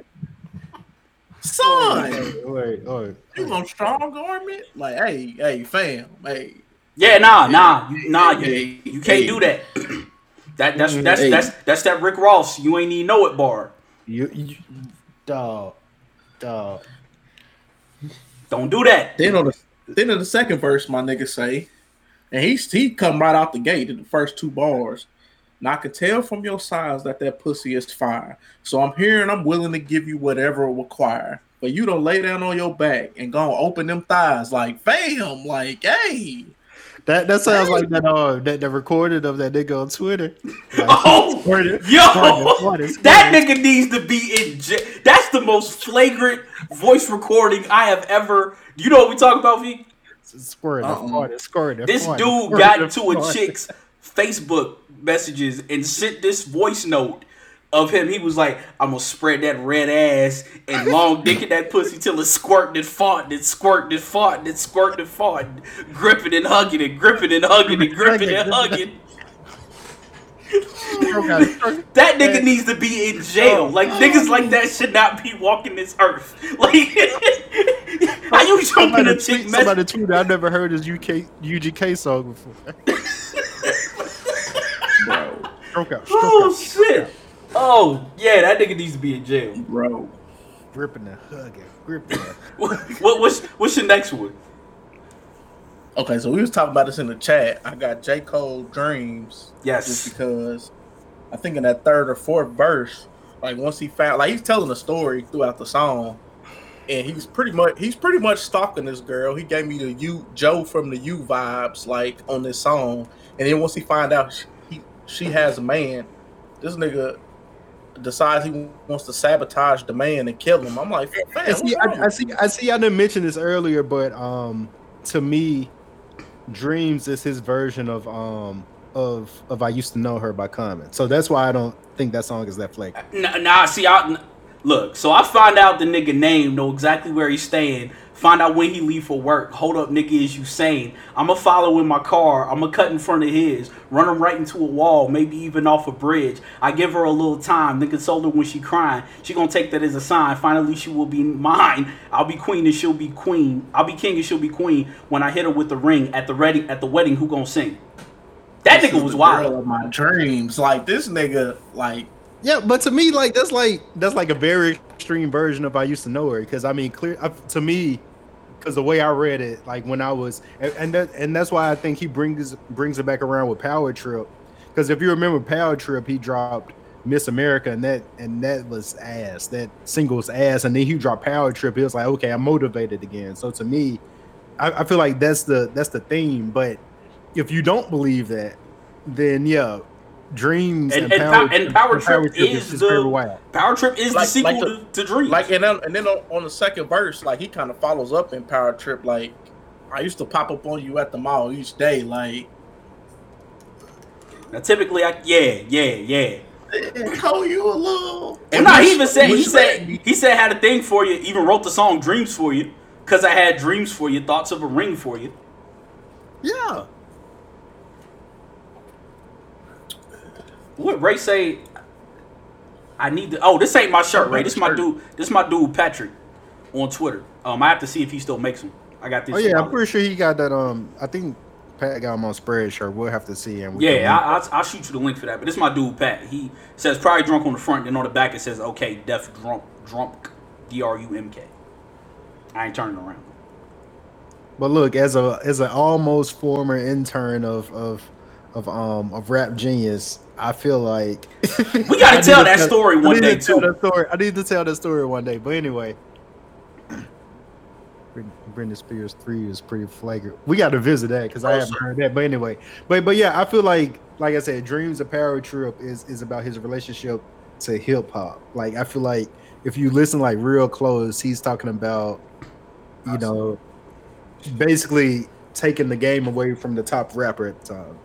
son, Wait, wait, wait. Oh, you oh. gonna strong arm it? Like, hey, hey, fam, hey, Yeah, nah, nah, you, nah, you, Hey, you can't hey. do that. that that's that's Hey. that's that's that Rick Ross. You ain't even know it bar. You, you dog, dog. Don't do that. Then on the then in the second verse, my nigga say, and he's he come right out the gate in the first two bars. Now I can tell from your signs that that pussy is fire. So I'm here and I'm willing to give you whatever it require. But you don't lay down on your back and go open them thighs like fam, like hey. That that sounds like that uh that the recording of that nigga on Twitter. Like, Oh, yo, that nigga needs to be in jail. That's the most flagrant voice recording I have ever. You know what we talk about, V? squirted, Uh-uh. This dude got into a chick's Facebook messages and sent this voice note of him. He was like, "I'm gonna spread that red ass and long dick in that pussy till it squirting and farting and squirting and farting and squirting and farting, gripping and hugging and gripping and hugging and gripping and hugging." Stroke out, stroke- That nigga needs to be in jail. Like niggas like that should not be walking this earth. Like how you jumping Somebody a chick tweet, mess? somebody tweeted, I've never heard his UK UGK song before. Bro, Stroke out, stroke Oh out, shit. Oh yeah, that nigga needs to be in jail. bro. gripping and hugging, gripping. and- What, what what's what's your next one? Okay, so we was talking about this in the chat. I got J. Cole Dreams. Yes, just because I think in that third or fourth verse, like once he found, like he's telling a story throughout the song, and he's pretty much he's pretty much stalking this girl. He gave me the U Joe from the U vibes, like on this song, and then once he find out she, he, she has a man, this nigga decides he wants to sabotage the man and kill him. I'm like, man, I see, I, I see. I see. I didn't mention this earlier, but um, to me, Dreams is his version of um of of I used to know her by Common. So that's why I don't think that song is that flagrant. Nah, nah see, I look. So I find out the nigga name, know exactly where he's staying. Find out when he leave for work. Hold up, nigga, is you sane? I'ma follow in my car. I'ma cut in front of his. Run him right into a wall, maybe even off a bridge. I give her a little time. then told her when she crying, she gonna take that as a sign. Finally, she will be mine. I'll be queen and she'll be queen. I'll be king and she'll be queen. When I hit her with the ring at the wedding, at the wedding, who gonna sing? That This nigga was wild. girl of my dreams. Like this nigga, like Yeah, but to me, like that's like that's like a very extreme version of I used to know her. Because I mean, clear to me, because the way I read it, like when I was, and and, that, and that's why I think he brings brings it back around with Power Trip. Because if you remember Power Trip, he dropped Miss America, and that and that was ass. That singles ass, and then he dropped Power Trip. He was like, okay, I'm motivated again. So to me, I, I feel like that's the that's the theme. But if you don't believe that, then yeah, Dreams And, and, and, Power, Pow- and Power Trip is very the. Power Trip is the sequel like the- to, to Dreams. Like and then and then on, on the second verse, like he kind of follows up in Power Trip. Like I used to pop up on you at the mall each day. Like now, typically, I yeah, yeah, yeah. "Eh, call you a little. And nah, he even said he said he said had a thing for you. Even wrote the song "Dreams for You" because I had dreams for you, thoughts of a ring for you. Yeah. What Ray say? I need to. Oh, this ain't my shirt, Ray. This my dude. This my dude Patrick on Twitter. Um, I have to see if he still makes them. I got this. Oh yeah, I'm pretty sure he got that. Um, I think Pat got him on Spreadshirt. We'll have to see. him. Yeah, I, I'll, I'll shoot you the link for that. But this my dude Pat. He says probably drunk on the front, then on the back it says okay, deaf drunk, drunk, D R U M K. I ain't turning around. But look, as a as an almost former intern of of of um of Rap Genius, I feel like We gotta tell need to that story I one need day to tell too. that story. I need to tell that story one day. But anyway, Britney Britney Spears three is pretty flagrant. We got to visit that because I Oh, haven't sure. heard that. But anyway, but but yeah, I feel like like I said, Dreams of Power Trip is is about his relationship to hip hop. Like I feel like if you listen like real close, he's talking about you know basically taking the game away from the top rapper at the time.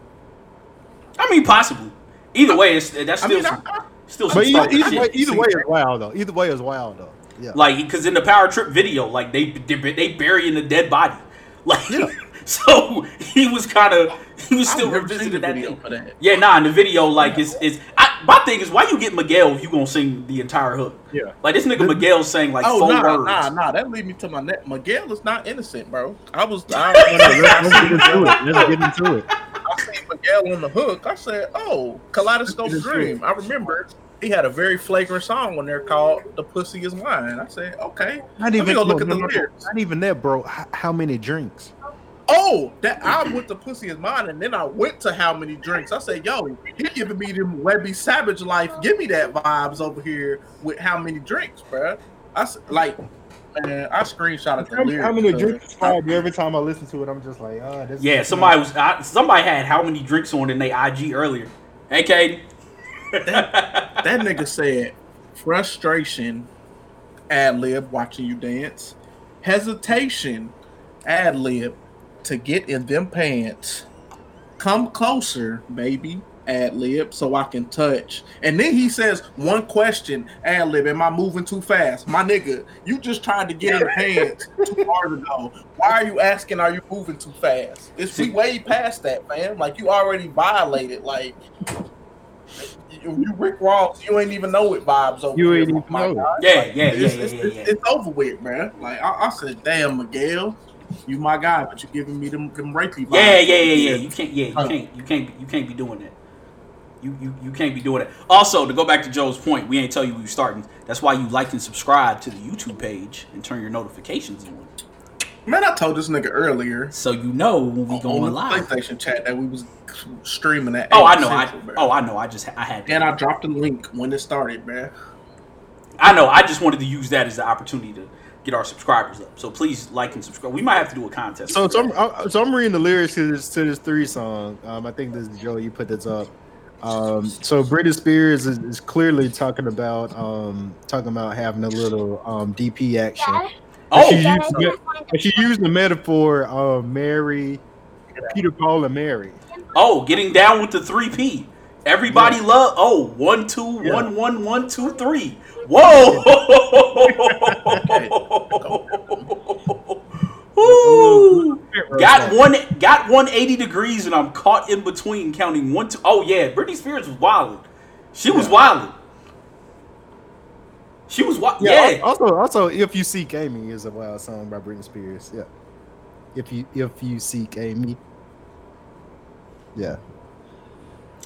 I mean, possibly. Either way, it's that's I still mean, some, I, still some But either, stalker either shit. way, either See, way is wild though. Either way is wild though. Yeah. Like, because in the Power Trip video, like they they, they burying the dead body. Like, Yeah. so he was kind of he was still never revisiting that video thing. for that. Yeah, nah, in the video, like it's it's. I, my thing is, why you get Miguel if you gonna sing the entire hook? Yeah. Like this nigga Miguel sang like Oh four nah, words. nah, nah. That lead me to my neck. Miguel is not innocent, bro. I was. I, Let's, let's get into it. Let's get into it. I seen Miguel on the hook. I said, "Oh, Kaleidoscope Let's get into Dream." I remember he had a very flagrant song on there called "The Pussy Is Mine." I said, "Okay, Not let me even go look at the no, no. lyrics." Not even that, bro. H- how many drinks? Oh, that I went to "Pussy Is Mine" and then I went to "How Many Drinks." I said, "Yo, he giving me them Webbie Savage life. Give me that vibes over here with how many drinks, bro." I s- like, man, I screenshotted the How, lyrics. how many drinks inspired? Every time I listen to it, I'm just like, oh, this. Yeah, somebody was I, somebody had how many drinks on in they IG earlier. Hey, Kaden. That nigga said frustration, ad lib, watching you dance, hesitation, ad lib, to get in them pants. Come closer, baby, ad lib, so I can touch. And then he says, one question, ad lib, am I moving too fast? My nigga, you just tried to get in the pants two hours ago. Why are you asking, are you moving too fast? It's we way past that, man. Like you already violated, like you, you Rick Ross, you ain't even know what vibes over You here, ain't even my know. Yeah, Like, yeah, yeah, it's, yeah, it's, yeah, it's, yeah. it's over with, man. Like I, I said, damn, Miguel, you my guy, but you're giving me them them rapey vibes. Yeah, yeah, yeah, yeah. You can't. Yeah, you can't. You can't. You can't be doing that. You, you, you can't be doing that. Also, to go back to Joe's point, we ain't tell you we starting. That's why you like and subscribe to the YouTube page and turn your notifications on, Man, I told this nigga earlier so you know when we on going the live. PlayStation chat that we was streaming at. Oh, I 8 know. I Central, bro. oh, I know. I just I had. and I dropped the link when it started, man. I know. I just wanted to use that as the opportunity to get our subscribers up. So please like and subscribe. We might have to do a contest. So, so, I'm, that. I- so I'm reading the lyrics to this to this three song. Um, I think this is Joe. You put this up. Um, so Britney Spears is, is clearly talking about um, talking about having a little um, DP action. oh, she used, and she used the metaphor of Mary, Peter, Paul, and Mary. oh, getting down with the three P. Everybody love. Oh, one, two, Yeah. one, one, one, two, three. Whoa! Got one, got one eighty degrees, and I'm caught in between, counting one, two. Oh yeah, Britney Spears was wild. She was wild. She was wild. Yeah. Yeah. Also, also, if you seek Amy is a wild song by Britney Spears. Yeah. If you if you seek Amy. Yeah.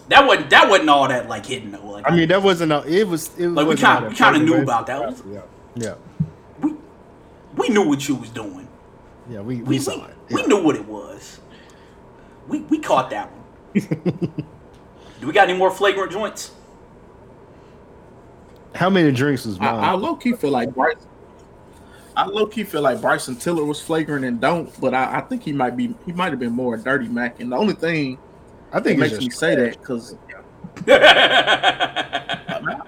That wasn't that wasn't all that like hidden though. Like I mean, that wasn't. A, it was. It Like, we wasn't kinda- we kinda knew about that. Yeah. Yeah. we we knew what you was doing. Yeah. We we, We, saw we, it. we knew what it was. We we caught that one. Do we got any more flagrant joints? How many drinks was I, I mine? low key feel like Bryson. I low key feel like Bryson Tiller was flagrant and don't, but I, I think he might be he might have been more dirty Mac. And the only thing I think it makes me just say that because I,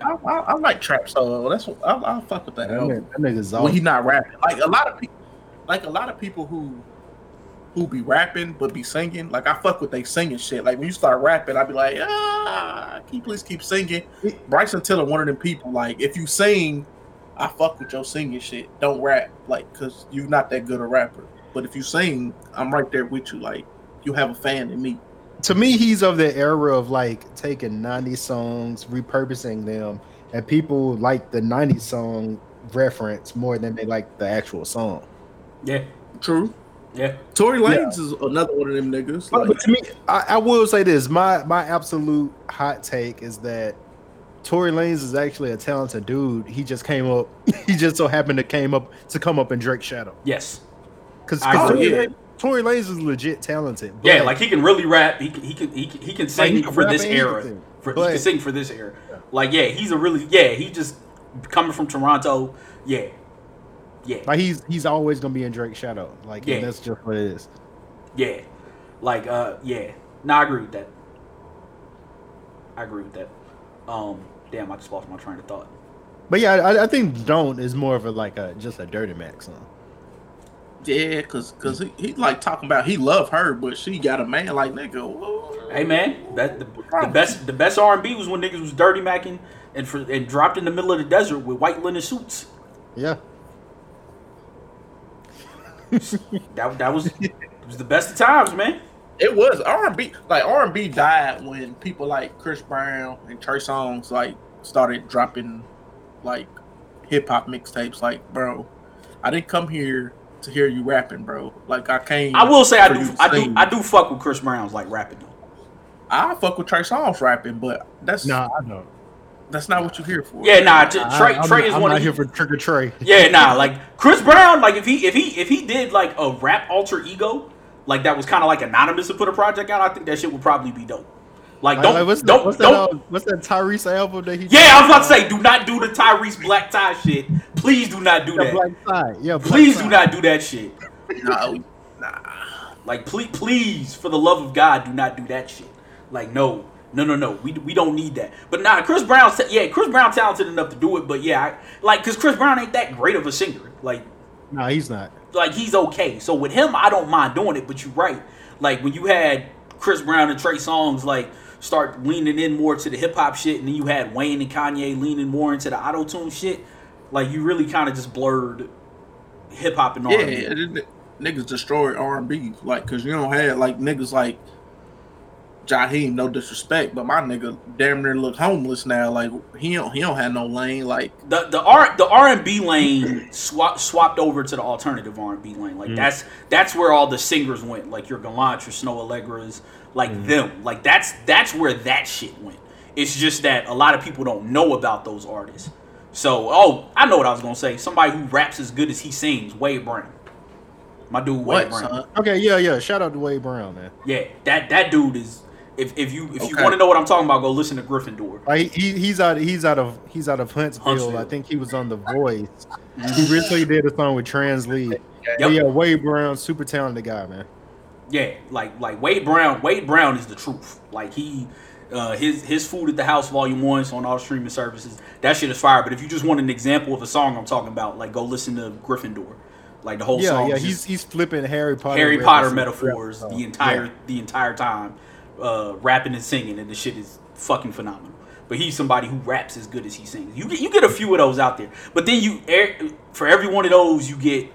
I, I, I like trap, so that's what I, I'll fuck with that. that, album. nigga- that nigga's when off. he not rapping. Like a lot of people, like a lot of people who who be rapping but be singing. Like I fuck with they singing shit. Like when you start rapping, I'd be like, ah, can you please keep singing? Bryson Tiller, one of them people. Like if you sing, I fuck with your singing shit. Don't rap, like, cause you're not that good a rapper. But if you sing, I'm right there with you. Like you have a fan in me. To me, he's of the era of like taking 90s songs, repurposing them, and people like the 90s song reference more than they like the actual song. yeah, True. yeah. Tory Lanez is another one of them niggas. But, Like, but to me, I, I will say this: my my absolute hot take is that Tory Lanez is actually a talented dude. He just came up. He just so happened to came up to come up in Drake's shadow. Yes. Because I agree. yeah. Tory Lanez is legit talented. Yeah, like he can really rap. He can he can he can, he can sing he can for this era. For, he can sing for this era. Like yeah, he's a really yeah. He just coming from Toronto. Yeah, yeah, like he's he's always gonna be in Drake's shadow. Like Yeah. that's just what it is. yeah. Like uh yeah. No, I agree with that. I agree with that. Um, damn, I just lost my train of thought. But yeah, I, I think "Don't" is more of a like a just a Dirty Mac song. Yeah, cause cause he, he like talking about he love her, but she got a man. Like nigga, whoa. Hey man, that the, the best the best R and B was when niggas was dirty macking and for and dropped in the middle of the desert with white linen suits. Yeah. That that was it was the best of times, man. It was R and B. Like R and B died when people like Chris Brown and Trey Songz like started dropping like hip hop mixtapes. Like, bro, I didn't come here to hear you rapping, bro. Like, I came. I will say I do I do. I do fuck with Chris Brown's like rapping though. I fuck with Trey Songz rapping, but that's No, I know. that's not what you're here for. Yeah, nah, T- Trey I, I'm, Trey is I'm one not of here the, for Trigga Trey. Yeah, nah, like Chris Brown, like if he if he if he did like a rap alter ego, like that was kind of like anonymous to put a project out, I think that shit would probably be dope. Like Like, don't like, what's don't that, what's, don't. that, uh, what's that Tyrese album that he? yeah, I was about to say, do not do the Tyrese Black Tie shit. Please do not do Yeah, that. Black Side. Yeah, Black Please do not do that shit. no, nah. Like please, please, for the love of God, do not do that shit. Like no, no, no, no. We, we don't need that. But nah, Chris Brown. Yeah, Chris Brown talented enough to do it. But yeah, I, like because Chris Brown ain't that great of a singer. Like No, he's not. like he's okay. So with him, I don't mind doing it. But you're right. Like when you had Chris Brown and Trey Songz like start leaning in more to the hip hop shit, and then you had Wayne and Kanye leaning more into the auto tune shit. Like you really kind of just blurred hip hop and all Yeah, R&B. it- it- niggas destroyed R and B, like, cause you don't have like niggas like Jaheim, no disrespect, but my nigga damn near look homeless now. Like he don't he don't have no lane. Like the the R the R and B lane swap, swapped over to the alternative R and B lane. Like mm. that's that's where all the singers went. Like your Gallant, your Snoh Aalegras, like mm-hmm. them. Like that's that's where that shit went. It's just that a lot of people don't know about those artists. So oh, I know what I was gonna say. Somebody who raps as good as he sings, Wade Brown. My dude, Wade what, Brown. son? Okay, yeah, yeah. Shout out to Wade Brown, man. Yeah, that that dude is. If, if you if you want to know what I'm talking about, go listen to Gryffindor. He, he's out he's out of he's out of Huntsville. Huntsville. I think he was on The Voice. He recently did a song with Translee. Yep. Yeah, Wade Brown, super talented guy, man. Yeah, like like Wade Brown. Wade Brown is the truth. Like he, uh, his his food at the house, volume one, is on all streaming services. That shit is fire. But if you just want an example of a song I'm talking about, like go listen to Gryffindor. Like the whole Yeah, song. yeah. He's he's flipping Harry Potter. Harry Potter metaphors the entire Yeah. the entire time, uh, rapping and singing, and the shit is fucking phenomenal. But he's somebody who raps as good as he sings. You get you get a few of those out there, but then you er- for every one of those you get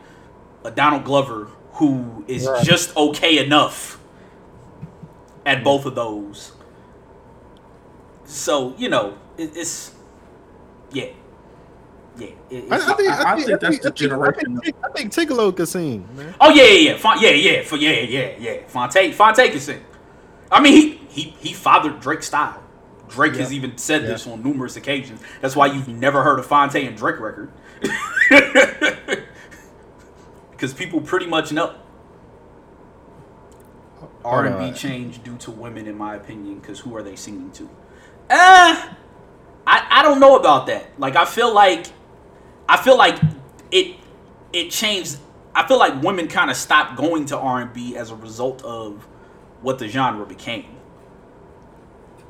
a Donald Glover who is Right. just okay enough at both of those. So you know it, it's yeah yeah. it- I, I think, I- I think that's the I think- generation. I think, I think Tigallo could sing, man. Oh yeah, yeah, yeah, Fon- yeah, yeah, for yeah, yeah, yeah. Phonte, Phonte can sing. I mean, he he he fathered Drake's style. Drake has even said Yeah. this on numerous occasions. That's why you've never heard a Phonte and Drake record, because people pretty much know. R and B on. changed due to women, in my opinion, because who are they singing to? Uh, I I don't know about that. Like, I feel like I feel like it it changed. I feel like women kind of stopped going to R and B as a result of what the genre became.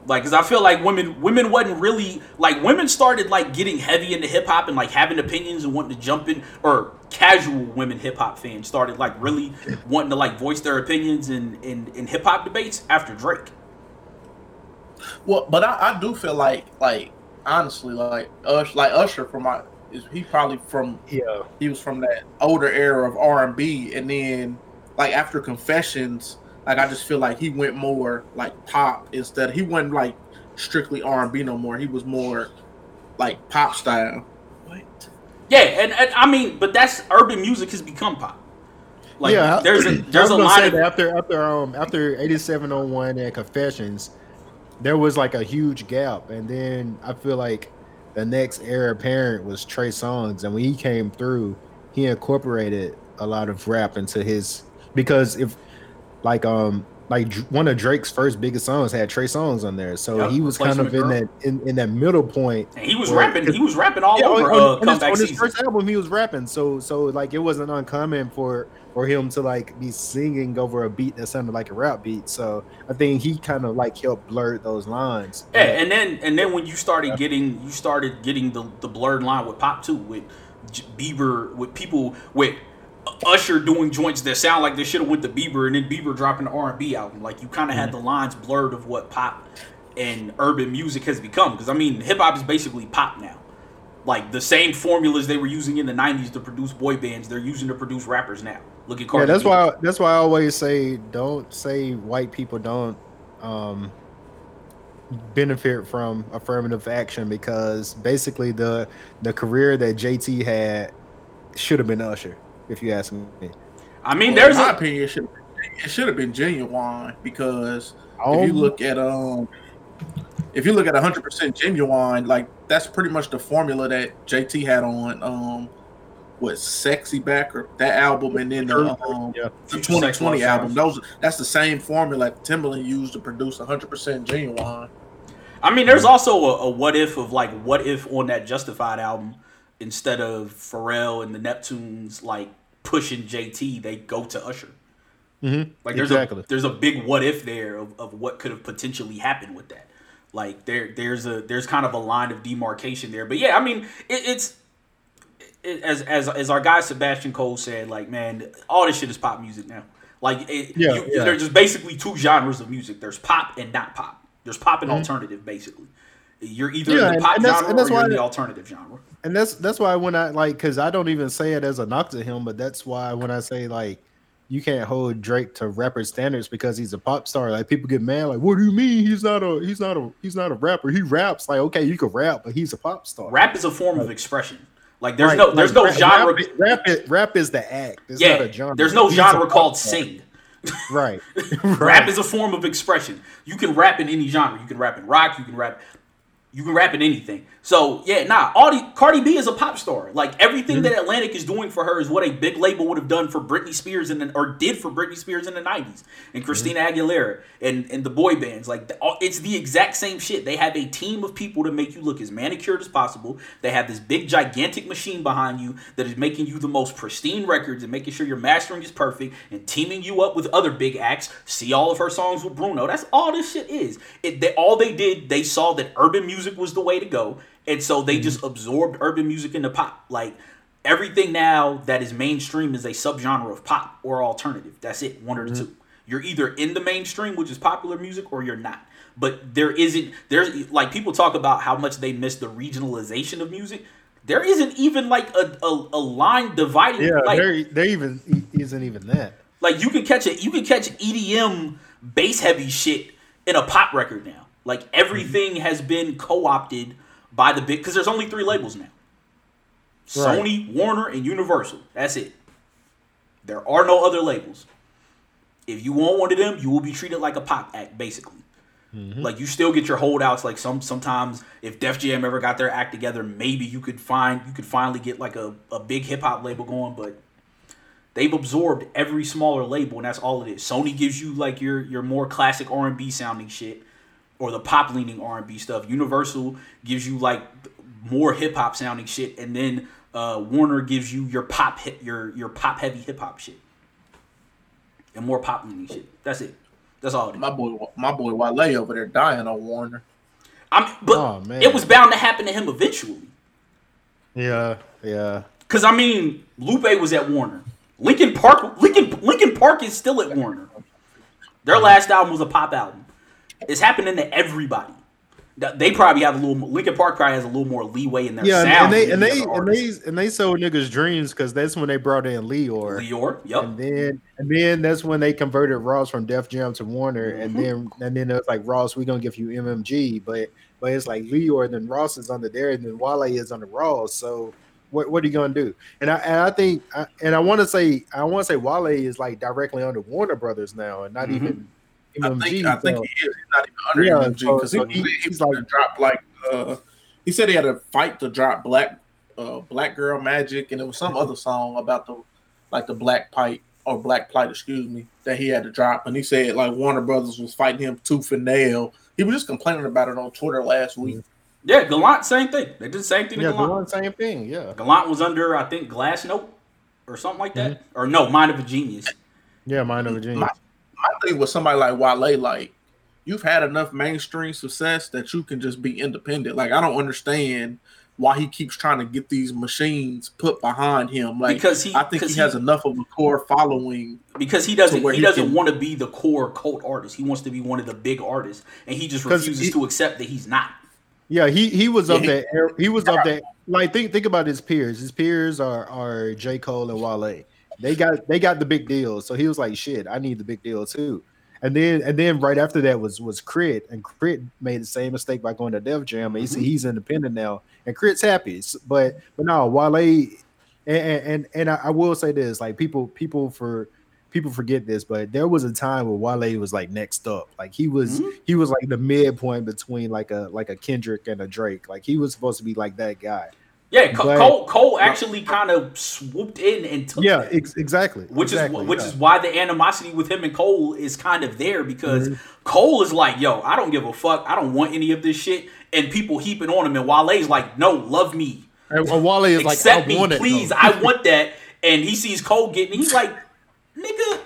Like, cause I feel like women women wasn't really like women started like getting heavy into hip hop and like having opinions and wanting to jump in, or casual women hip hop fans started like really wanting to like voice their opinions in in, in hip hop debates after Drake. Well, but I, I do feel like like honestly like Usher, like Usher from my is he probably from Yeah. he was from that older era of R and B, and then like after Confessions, like I just feel like he went more like pop instead. He wasn't like strictly R and B no more. He was more like pop style. What? Yeah, and, and I mean, but that's urban music has become pop. Like, yeah, there's a there's a gonna say of that after after um after eighty seven oh one and Confessions, there was like a huge gap, and then I feel like the next heir apparent was Trey Songz, and when he came through, he incorporated a lot of rap into his because if like um like one of Drake's first biggest songs had Trey Songz on there, so Yep, he was kind of in Replacement that in, in that middle point. And he was where- rapping. He was rapping all Yeah, over on- uh, on his, on his first album, he was rapping, so so like it wasn't uncommon for for him to like be singing over a beat that sounded like a rap beat. So I think he kind of like helped blur those lines. Yeah, and then and then when you started getting you started getting the the blurred line with pop too with Bieber with people with Usher doing joints that sound like they should have went to Bieber and then Bieber dropping the R and B album. Like you kind of had the lines blurred of what pop and urban music has become. Because I mean, hip hop is basically pop now. Like the same formulas they were using in the '90s to produce boy bands, they're using to produce rappers now. Look at Cardi. Yeah, that's B. why. That's why I always say, don't say white people don't um, benefit from affirmative action because basically the the career that JT had should have been Usher, if you ask me. I mean, Well, there's in my a opinion, it should have been Ginuwine because Oh, if you look at um if you look at 100% Ginuwine like that's pretty much the formula that jt had on um what sexy back or that album and then the, um, yeah. the Future Sex 2020 album those that's the same formula that Timbaland used to produce 100% Ginuwine. I mean, there's also a, a what if of like what if on that Justified album instead of Pharrell and the Neptunes like pushing JT, they go to Usher. Mhm. Like there's Exactly. a there's a big what if there of, of what could have potentially happened with that. Like there there's a there's kind of a line of demarcation there. But yeah, I mean it, it's it, as as as our guy Sebastian Cole said, like man, all this shit is pop music now. Like it, Yeah, you, yeah. there's just basically two genres of music. There's pop and not pop. There's pop and alternative basically. You're either Mm-hmm. Yeah, in the and- pop and that's- genre and that's or you're in the alternative genre. And that's that's why when I like because I don't even say it as a knock to him, but that's why when I say like you can't hold Drake to rapper standards because he's a pop star. Like people get mad, like, what do you mean he's not a he's not a he's not a rapper? He raps like okay, you can rap, but he's a pop star. Rap is a form of expression. Like there's Right, no there's like, no genre. Rap, rap, is, rap is the act. It's not yeah, a genre. there's no He's genre called star. sing. Right. Rap is a form of expression. You can rap in any genre. You can rap in rock. You can rap. You can rap in anything. So yeah, nah. Audi, Cardi B is a pop star. Like everything Mm-hmm. that Atlantic is doing for her is what a big label would have done for Britney Spears the, or did for Britney Spears in the '90s and Christina Mm-hmm. Aguilera and and the boy bands. Like the, all- it's the exact same shit. They have a team of people to make you look as manicured as possible. They have this big gigantic machine behind you that is making you the most pristine records and making sure your mastering is perfect and teaming you up with other big acts. See all of her songs with Bruno. That's all this shit is. It they, all they did. They saw that urban music was the way to go, and so they mm-hmm. just absorbed urban music into pop. Like everything now that is mainstream is a subgenre of pop or alternative. That's it. One or the two. You're either in the mainstream, which is popular music, or you're not. But there isn't. There's like people talk about how much they miss the regionalization of music. There isn't even like a, a, a line dividing. Yeah, like, there there even isn't even that. like you can catch it. You can catch EDM bass heavy shit in a pop record now. Like everything mm-hmm. has been co opted by the big because there's only three labels now. Right. Sony, Warner, and Universal. That's it. There are no other labels. If you want one of them, you will be treated like a pop act, basically. Mm-hmm. Like you still get your holdouts. Like some sometimes, if Def Jam ever got their act together, maybe you could find you could finally get like a, a big hip hop label going. But they've absorbed every smaller label, and that's all it is. Sony gives you like your your more classic R and B sounding shit, or the pop leaning R and B stuff. Universal gives you like more hip hop sounding shit, and then uh, Warner gives you your pop hit your your pop heavy hip hop shit, and more pop leaning shit. That's it. That's all it is. my boy my boy Wale over there dying on warner I'm, but Oh, man. it was bound to happen to him eventually. Yeah, yeah. Cause I mean, Lupe was at Warner. Linkin Park, Linkin, Linkin Park is still at Warner. Their last album was a pop album. It's happening to everybody. They probably have a little. Linkin Park probably has a little more leeway in their Yeah, sound. and they and they other and they and they sold niggas dreams because that's when they brought in Lyor. Lyor, yep. And then and then that's when they converted Ross from Def Jam to Warner, and then and then it was like Ross, we're gonna give you MMG, but but it's like Lyor, and then Ross is under there, and then Wale is under Ross. So what what are you gonna do? And I and I think I, and I want to say I want to say Wale is like directly under Warner Brothers now, and not Mhm. even I think I think so- he is. He's not even under Yeah, MMG because so he, he- he, he's he's like- like drop like uh he said he had a fight to drop black uh black girl magic and it was some other song about the like the black pipe or black plight excuse me that he had to drop and he said like Warner Brothers was fighting him tooth and nail. He was just complaining about it on Twitter last week. Yeah, Gallant, same thing. They did the same thing. yeah, the Gallant. one same thing. Yeah, Gallant was under, I think, Glassnote or something like that, Mm-hmm. or no, Mind of a Genius. yeah, mine of a My, my thing with somebody like Wale, like you've had enough mainstream success that you can just be independent. Like I don't understand why he keeps trying to get these machines put behind him. Like Because he- I think he, because has enough of a core following. because he doesn't where he he doesn't can- want to be the core cult artist. He wants to be one of the big artists, and he just refuses he- to accept that he's not. Yeah, he he was of Yeah, that. He was of that. Like think think about his peers. His peers are are J Cole and Wale. They got they got the big deal. So he was like, shit, I need the big deal too. And then and then right after that was was Krit, and Krit made the same mistake by going to Def Jam. And he's, he's independent now, and Krit's happy. But but no, Wale, and and and, I, I will say this: like people people for people forget this, but there was a time where Wale was like next up. Like he was Mhm. he was like the midpoint between like a like a Kendrick and a Drake. Like he was supposed to be like that guy. Yeah, Co- But- Cole Cole actually kind of swooped in and took Yeah, ex- exactly. which exactly, is which yeah. is why the animosity with him and Cole is kind of there because Mm-hmm. Cole is like, yo, I don't give a fuck, I don't want any of this shit, and people heaping on him, and Wale's like, no, love me, And, Wale is like, accept I me, want it, please, though. I want that, and he sees Cole getting, he's like, nigga,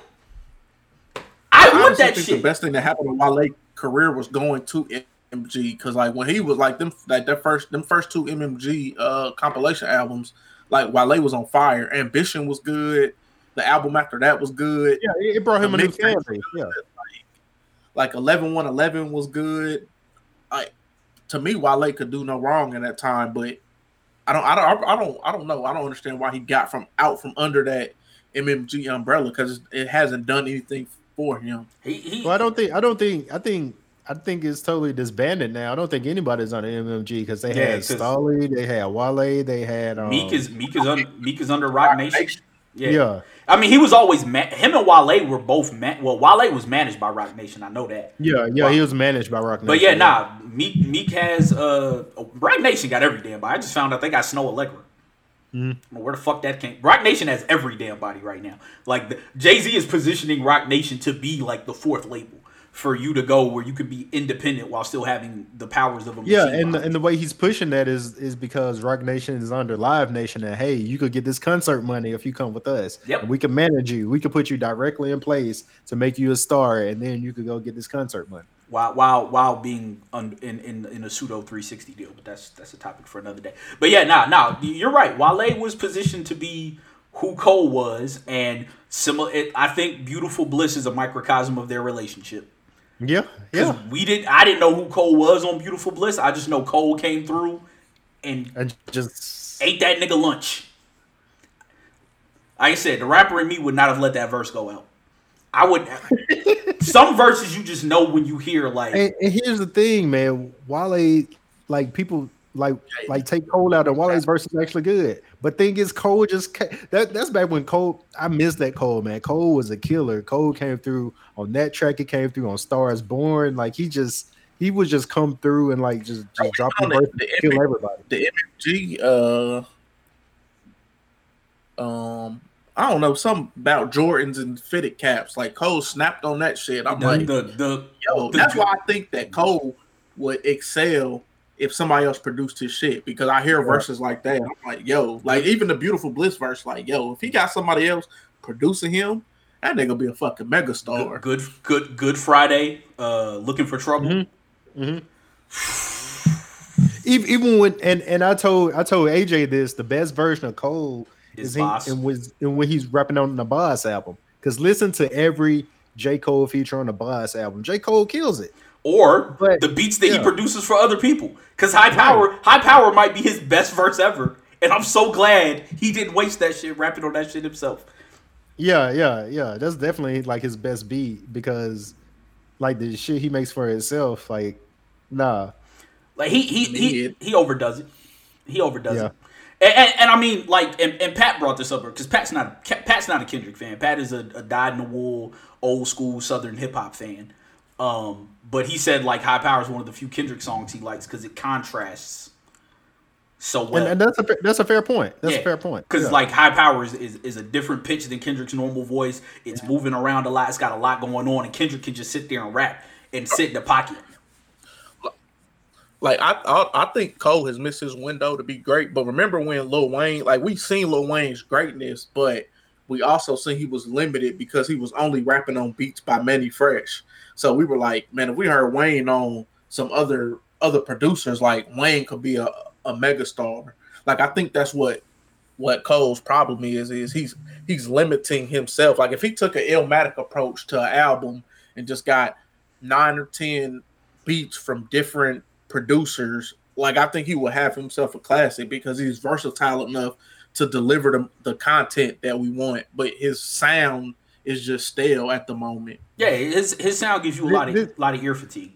I want honestly that think shit. the best thing that happened to Wale's career was going to MMG because like when he was like them like their first them first two MMG uh compilation albums, like Wale was on fire. Ambition was good. The album after that was good. Yeah, it it brought him a new family. fan was base. Yeah. Like 11 111 was good. Like to me, Wale could do no wrong in that time, but I don't I don't I don't I don't know. I don't understand why he got from out from under that MMG umbrella because it hasn't done anything for him. He, he, Well, I don't think I don't think I think I think it's totally disbanded now. I don't think anybody's on the MMG because they Yeah, had 'cause- Stalley, they had Wale, they had um, Meek is Meek is un, Meek is under Roc Nation. Yeah. yeah. I mean, he was always ma- him and Wale were both ma- well. Wale was managed by Roc Nation. I know that. Yeah, yeah, he was managed by Roc Nation. But yeah, nah. Meek Meek has uh Roc Nation got every damn body. I just found out they got Snoh Aalegra. I don't know Where the fuck that came? Roc Nation has every damn body right now. Like Jay Z is positioning Roc Nation to be like the fourth label for you to go where you could be independent while still having the powers of a Yeah, and behind and the way he's pushing that is is because Roc Nation is under Live Nation, and hey, you could get this concert money if you come with us. Yep. And we can manage you. We can put you directly in place to make you a star, and then you could go get this concert money. while while while being un, in, in in a pseudo 360 deal. But that's that's a topic for another day. But yeah, nah, nah, you're right. Wale was positioned to be who Cole was, and similar. It, I think Beautiful Bliss is a microcosm of their relationship. Yeah, yeah, we didn't. I didn't know who Cole was on Beautiful Bliss. I just know Cole came through and and just ate that nigga lunch. Like I said, the rapper in me would not have let that verse go out. I would. some verses you just know when you hear like. And, and here's the thing, man. Wale, like people like like take Cole out, and Wale's verse is actually good. But thing is, Cole just that that's back when Cole. I miss that Cole, man. Cole was a killer. Cole came through on that track. He came through on Stars Born. Like he just he would just come through and like just just drop the on verse the- and the kill everybody. the MMG, uh, um, I don't know, something about Jordans and fitted caps. Like Cole snapped on that shit. I'm the, like, the, the, yo, the- that's why I think that Cole would excel if somebody else produced his shit because I hear verses like that. I'm like, yo, like even the beautiful bliss verse, like, yo, if he got somebody else producing him, that nigga be a fucking megastar. good, good, good Friday. Uh, looking for trouble. Mhm. Even, even when and and I told I told AJ this the best version of Cole Is is he Boss. and was and when he's rapping on the Boss album because listen to every J Cole feature on the Boss album J Cole kills it Or But- the beats that he produces for other people. Because High Power, High Power might be his best verse ever. And I'm so glad he didn't waste that shit rapping on that shit himself. yeah yeah yeah that's definitely like his best beat because like the shit he makes for himself like nah Like he he he, he overdoes it. He overdoes Yeah. it. And, and, and I mean, like, and, and Pat brought this up because Pat's not Pat's not a Kendrick fan. Pat is a, a dyed in the wool, old school Southern hip hop fan. Um, but he said like High Power is one of the few Kendrick songs he likes because it contrasts so well. and, and that's a that's a fair point that's Yeah, a fair point Because Yeah. like high power is, is, is a different pitch than Kendrick's normal voice. It's moving around a lot. It's got a lot going on, and Kendrick can just sit there and rap and sit in the pocket. Like I, I, I think Cole has missed his window to be great. But remember when Lil Wayne, like we've seen Lil Wayne's greatness, but we also seen he was limited because he was only rapping on beats by Mannie Fresh. So we were like, man, if we heard Wayne on some other other producers, like Wayne could be a a megastar. Like I think that's what what Cole's problem is is he's he's limiting himself. Like if he took an Illmatic approach to an album and just got nine or ten beats from different producers like I think he will have himself a classic because he's versatile enough to deliver the, the content that we want, but his sound is just stale at the moment. Yeah, his his sound gives you a lot of This- lot of ear fatigue.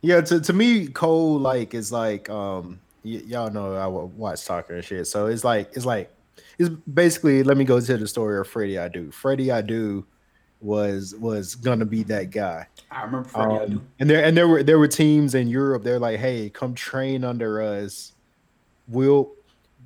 Yeah, to, to me, Cole like is like um y- y'all know I watch soccer and shit. So it's like it's like it's basically let me go to the story of Freddy Adu. Freddie I do was was gonna be that guy. I remember Freddie. I do. Um, and there and there were there were teams in Europe. They're like, hey, come train under us. We'll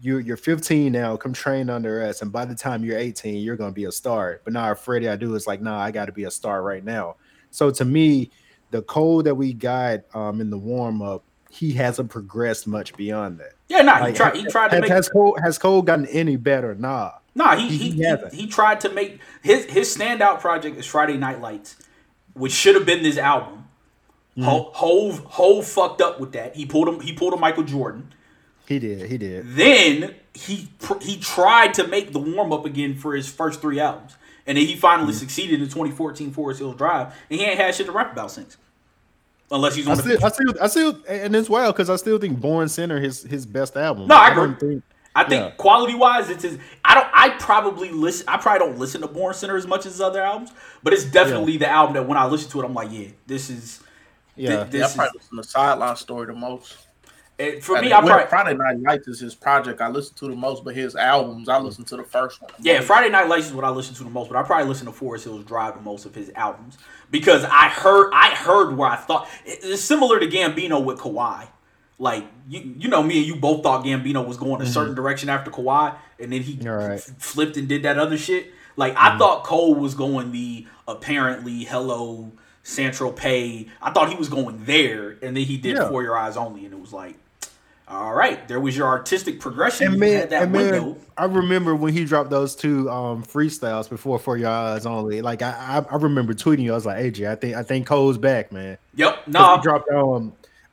you you're 15 now. Come train under us, and by the time you're 18, you're gonna be a star. But now Freddie, I do is like, nah, I got to be a star right now. So to me, the code that we got um in the warm up, he hasn't progressed much beyond that. Yeah, nah, he tried. He tried to has, make. has Cole has Cole gotten any better? Nah. Nah, he he- he, he he, tried to make his his standout project is Friday Night Lights, which should have been this album. Mm-hmm. Ho Hove Hove fucked up with that. He pulled him. He pulled a Michael Jordan. He did. He did. Then he he tried to make the warm up again for his first three albums, and then he finally Mm-hmm. succeeded in 2014 Forest Hills Drive, and he ain't had shit to rap about since. Unless he's I on still, the. I still, I still, and it's wild because I still think Born Sinner his his best album. No, I don't agree. think- I think yeah. quality wise, it's his. I don't. I probably listen. I probably don't listen to Born Sinner as much as his other albums, but it's definitely the album that when I listen to it, I'm like, yeah, this is. Yeah. thi- Yeah, I this is. probably listen to the Sideline Story the most. It- for me, I probably. Friday Night Lights is his project I listen to the most, but his albums I listen to the first one. Yeah. Friday Night Lights is what I listen to the most, but I probably listen to Forest Hills Drive the most of his albums because I heard I heard where I thought it's similar to Gambino with Kauai. Like you, you know me and you both thought Gambino was going a mm-hmm. certain direction after Kauai, and then he right. flipped and did that other shit. Like I mm-hmm. thought Cole was going the apparently hello St. Tropez. I thought he was going there, and then he did Yeah. For Your Eyes Only, and it was like, all right, there was your artistic progression. And man, and window. man, I remember when he dropped those two um freestyles before For Your Eyes Only. Like I, I, I remember tweeting you. I was like, AJ, I think, I think Cole's back, man. Yep. No, he dropped um,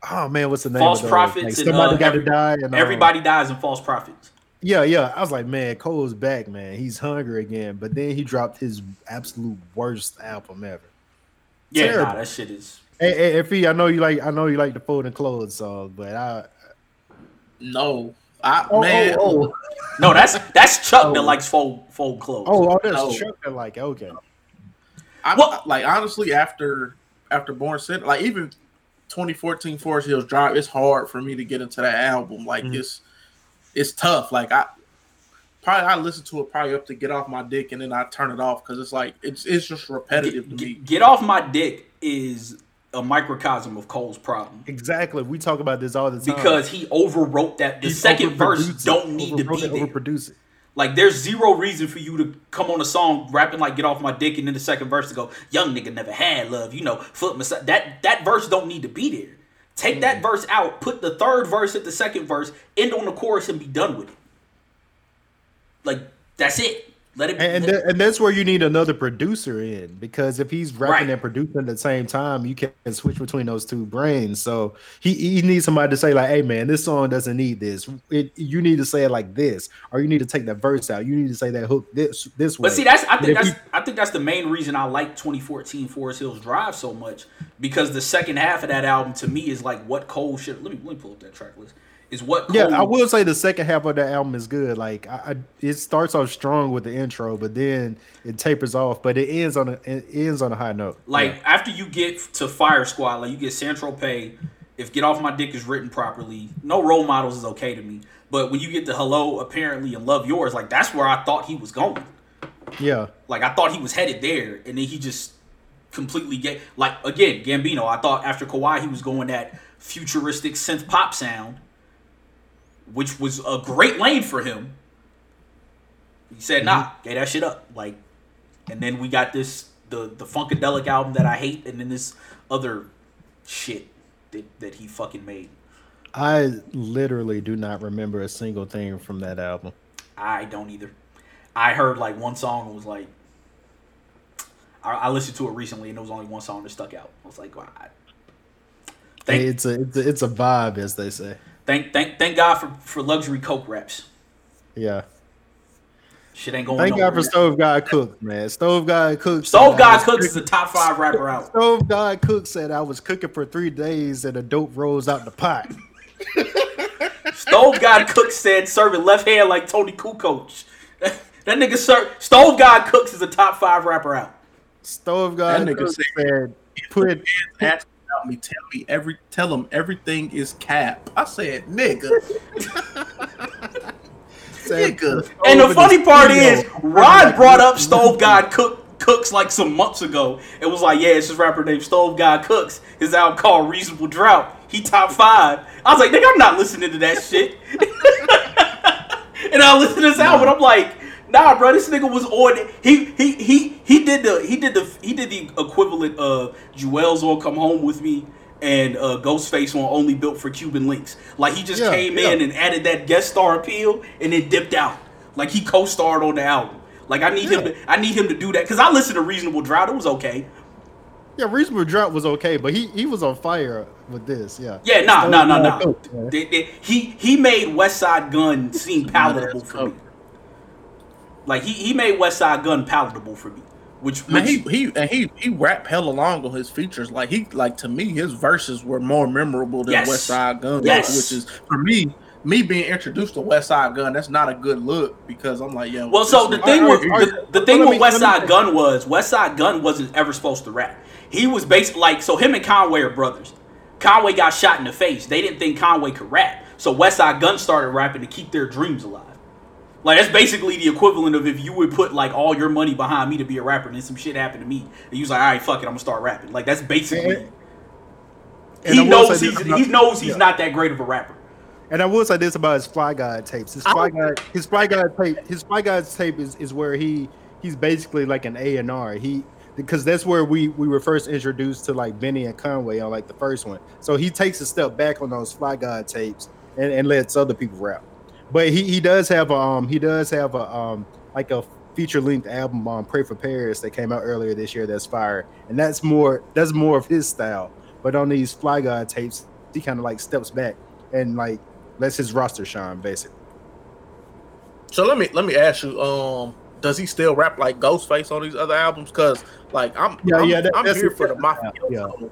oh man, what's the name? False? Prophets Like, and, somebody uh, got every- to die, and um, Everybody dies in false prophets. Yeah, yeah. I was like, man, Cole's back, man. He's hungry again. But then he dropped his absolute worst album ever. Yeah, nah, that shit is. Hey, hey, hey, Fee, I know you like, I know you like the folding clothes song, but I, No, I oh, man, oh, oh, No, that's that's Chuck that Oh. likes fold fold clothes. oh, oh, that's No. Chuck that like, okay. I'm Well- like honestly after after Born Sinner, like even 2014 Forest Hills Drive, it's hard for me to get into that album. Like Mhm. it's it's tough. Like I probably I listen to it probably up to get off my dick and then I turn it off because it's like it's it's just repetitive get, to me. get, get off my dick is a microcosm of Cole's problem Exactly. We talk about this all the time. because he overwrote that. The He second verse it, don't need to be it, there. Overproduce it. Like there's zero reason for you to come on a song rapping like "Get Off My Dick" and then the second verse to go "Young nigga never had love," you know, foot massage. That that verse don't need to be there. Take Mm. that verse out, put the third verse at the second verse, end on the chorus, and be done with it. Like that's it. Let it. And and, and that's where you need another producer in because if he's rapping Right. and producing at the same time, you can switch between those two brains. So he, he needs somebody to say like, "Hey man, this song doesn't need this. It, you need to say it like this, or you need to take that verse out. You need to say that hook this this way." But see, that's I think that's I think that's the main reason I like 2014 Forest Hills Drive so much because the second half of that album to me is like what Cole should. Let me let me pull up that track list. Is what Cole, Yeah, I will say the second half of the album is good. Like I, I, it starts off strong with the intro, but then it tapers off. But it ends on a it ends on a high note. Like after you get to Fire Squad, like you get St. Tropez. If Get Off My Dick is written properly, no role models is okay to me. But when you get to Hello, apparently, and Love Yours, like that's where I thought he was going. yeah, Like I thought he was headed there, and then he just completely get like again Gambino. I thought after Kauai he was going that futuristic synth pop sound, which was a great lane for him. He said, "Nah, mm-hmm. gave that shit up." Like, and then we got this the the Funkadelic album that I hate, and then this other shit that that he fucking made. I literally do not remember a single thing from that album. I don't either. I heard like one song and was like, I, I listened to it recently and there was only one song that stuck out. I was like, wow. Thank, it's a it's a, it's a vibe, as they say. Thank, thank, thank God for, for luxury coke raps. Yeah. Shit ain't going. Thank God nowhere. for Stove God Cook, man. Stove God Cook. Stove said I God was Cooks is the top five rapper out. Stove God Cook said I was cooking for three days and a dope rose out the pot. Stove God Cooks said serving left hand like Toni Kukoc. That nigga sir, Stove God Cooks is a top five rapper out. Stove God That nigga Cook said- said, "Put Ask about me, tell me every, tell them everything is cap. I said, nigga, nigga. And the over funny part studio. is, Rod brought up Stove God Cook Cooks like some months ago. It was like, yeah, it's this rapper named Stove God Cooks. His album called Reasonable Drought. He top five. I was like, nigga, I'm not listening to that shit. and I listened to this album, and I'm like, nah, bro, this nigga was on. He he he he did the he did the he did the equivalent of Juelz on Come Home with Me. And uh, Ghostface on Only Built for Cuban Linx. Like he just Yeah, came yeah. in and added that guest star appeal and then dipped out. Like he co-starred on the album. Like I need him to I need him to do that because I listened to Reasonable Drought. It was okay. yeah, reasonable drought was okay, but he he was on fire with this. Yeah, Yeah, nah, nah, nah, nah. Cook, man. They- they- he he made Westside Gunn seem palatable for me. Like he, he made Westside Gunn palatable for me. Which, Man, he he and he he rap hella long on his features. Like he like to me, his verses were more memorable than Yes. Westside Gunn. Yes. which is for me. Me being introduced to Westside Gunn, that's not a good look because I'm like, yo. Well, so the thing with the, the thing with me- Westside Gunn was Westside Gunn wasn't ever supposed to rap. He was basically like so him and Conway are brothers. Conway got shot in the face. They didn't think Conway could rap, so Westside Gunn started rapping to keep their dreams alive. Like that's basically the equivalent of if you would put like all your money behind me to be a rapper, and then some shit happened to me, and you was like, all right, fuck it, I'm gonna start rapping. Like that's basically. And- and he knows he's about- he knows he's yeah. not that great of a rapper. And I will say this about his Fly Guy tapes. His Fly Guy, his Fly God tape, his Fly God's tape is, is where he he's basically like an A and R. He because that's where we we were first introduced to like Benny and Conway on like the first one. So he takes a step back on those Fly Guy tapes and, and lets other people rap. But he, he does have a um he does have a um like a feature length album on Pray for Paris that came out earlier this year that's fire. And that's more that's more of his style. But on these Fly God tapes, he kind of like steps back and like lets his roster shine basically. So let me let me ask you, um, does he still rap like Ghostface on these other albums? Because like I'm Yeah, I'm, yeah, that- I'm here for the Yeah, mafioso.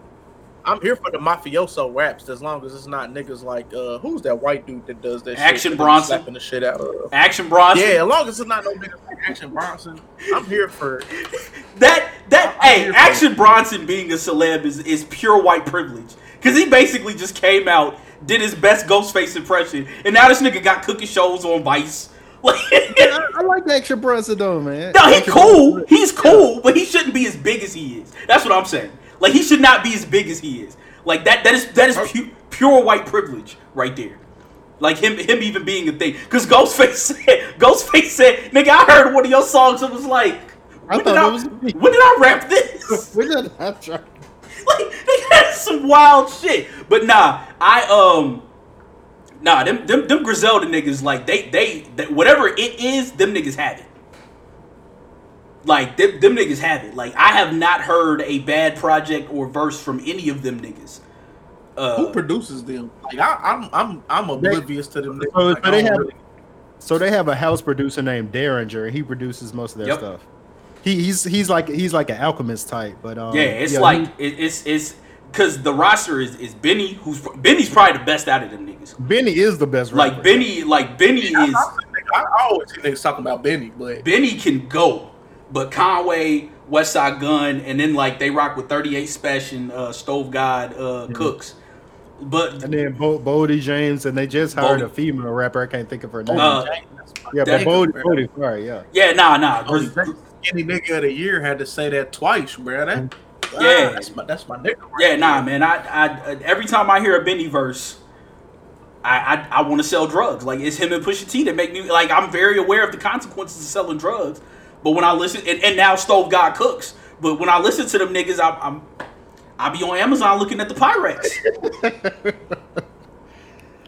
I'm here for the mafioso raps as long as it's not niggas like uh who's that white dude that does that Action shit, Bronson. slapping the shit out of Action Bronson. Yeah, as long as it's not no niggas like Action Bronson, I'm here for That that I'm hey, Action Bronson being a celeb is, is pure white privilege. Cause he basically just came out, did his best Ghostface impression, and now this nigga got cooking shows on Vice. Like, I, I like Action Bronson though, man. no, he Action cool. Bronson- He's cool, but he shouldn't be as big as he is. That's what I'm saying. Like he should not be as big as he is. Like that that is that is pu- pure white privilege right there. Like him him even being a thing. Cause Ghostface said Ghostface said, nigga, I heard one of your songs and was like, I when, thought did I, it was me. when did I rap this? when did- I'm trying- like they had some wild shit. But nah, I um nah, them them, them Griselda niggas like they, they they whatever it is, them niggas have it. Like them, them niggas have it. Like I have not heard a bad project or verse from any of them niggas. Uh, who produces them. Like I, I'm I'm I'm oblivious to them. niggas. So, Like, so they have really- so they have a house producer named Daringer, and he produces most of their Yep. stuff. He, he's he's like he's like an alchemist type, but um, yeah, it's yeah, like he- it, it's it's because the roster is is Benny, who's Benny's probably the best out of them niggas. Benny is the best. Like rapper. Benny, like Benny I, is. I, I always see niggas talking about Benny, but Benny can go, but Conway, Westside Gunn, and then like they rock with 38 Special and uh, Stove God uh, Cooks. But and then Bo- Boldy James, and they just hired Bodie. a female rapper. I can't think of her name. Uh, yeah, that- but Boldy, Boldy, sorry, yeah. yeah, nah, nah. Oh, Gris- Any nigga of the year had to say that twice, bro. That, ah, Yeah. that's my that's my nigga. right yeah, nah, there. man. I, I, every time I hear a Benny verse, I, I, I want to sell drugs. Like it's him and Pusha T that make me like I'm very aware of the consequences of selling drugs. But when I listen, and, and now Stove God Cooks. But when I listen to them niggas, I, I'm I be on Amazon looking at the Pyrex.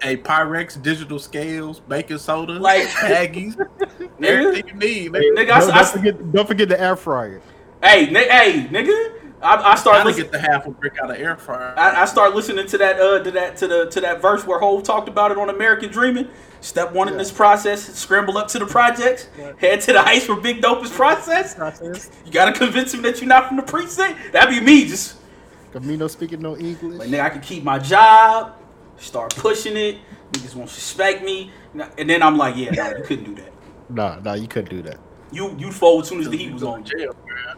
Hey, Pyrex, digital scales, baking soda, Like- Aggies, everything you need. Nigga. Nigga, Don't, I, don't forget, don't forget the air fryer. hey, ni- hey, nigga, I, I start Gotta listening. get the half a brick out of air fryer. I, I start listening to that uh to that to the to that verse where Hove talked about it on American Dreaming. Step one in this process: scramble up to the projects, head to the ice for Big Dope's process. You gotta convince him that you're not from the precinct. That'd be me. Just Camino speaking no English. like nigga, I can keep my job, start pushing it, Niggas won't suspect me. And then I'm like, yeah, nah, you couldn't do that. Nah, nah, you couldn't do that. You you fold as soon as the heat was on. Jail, man.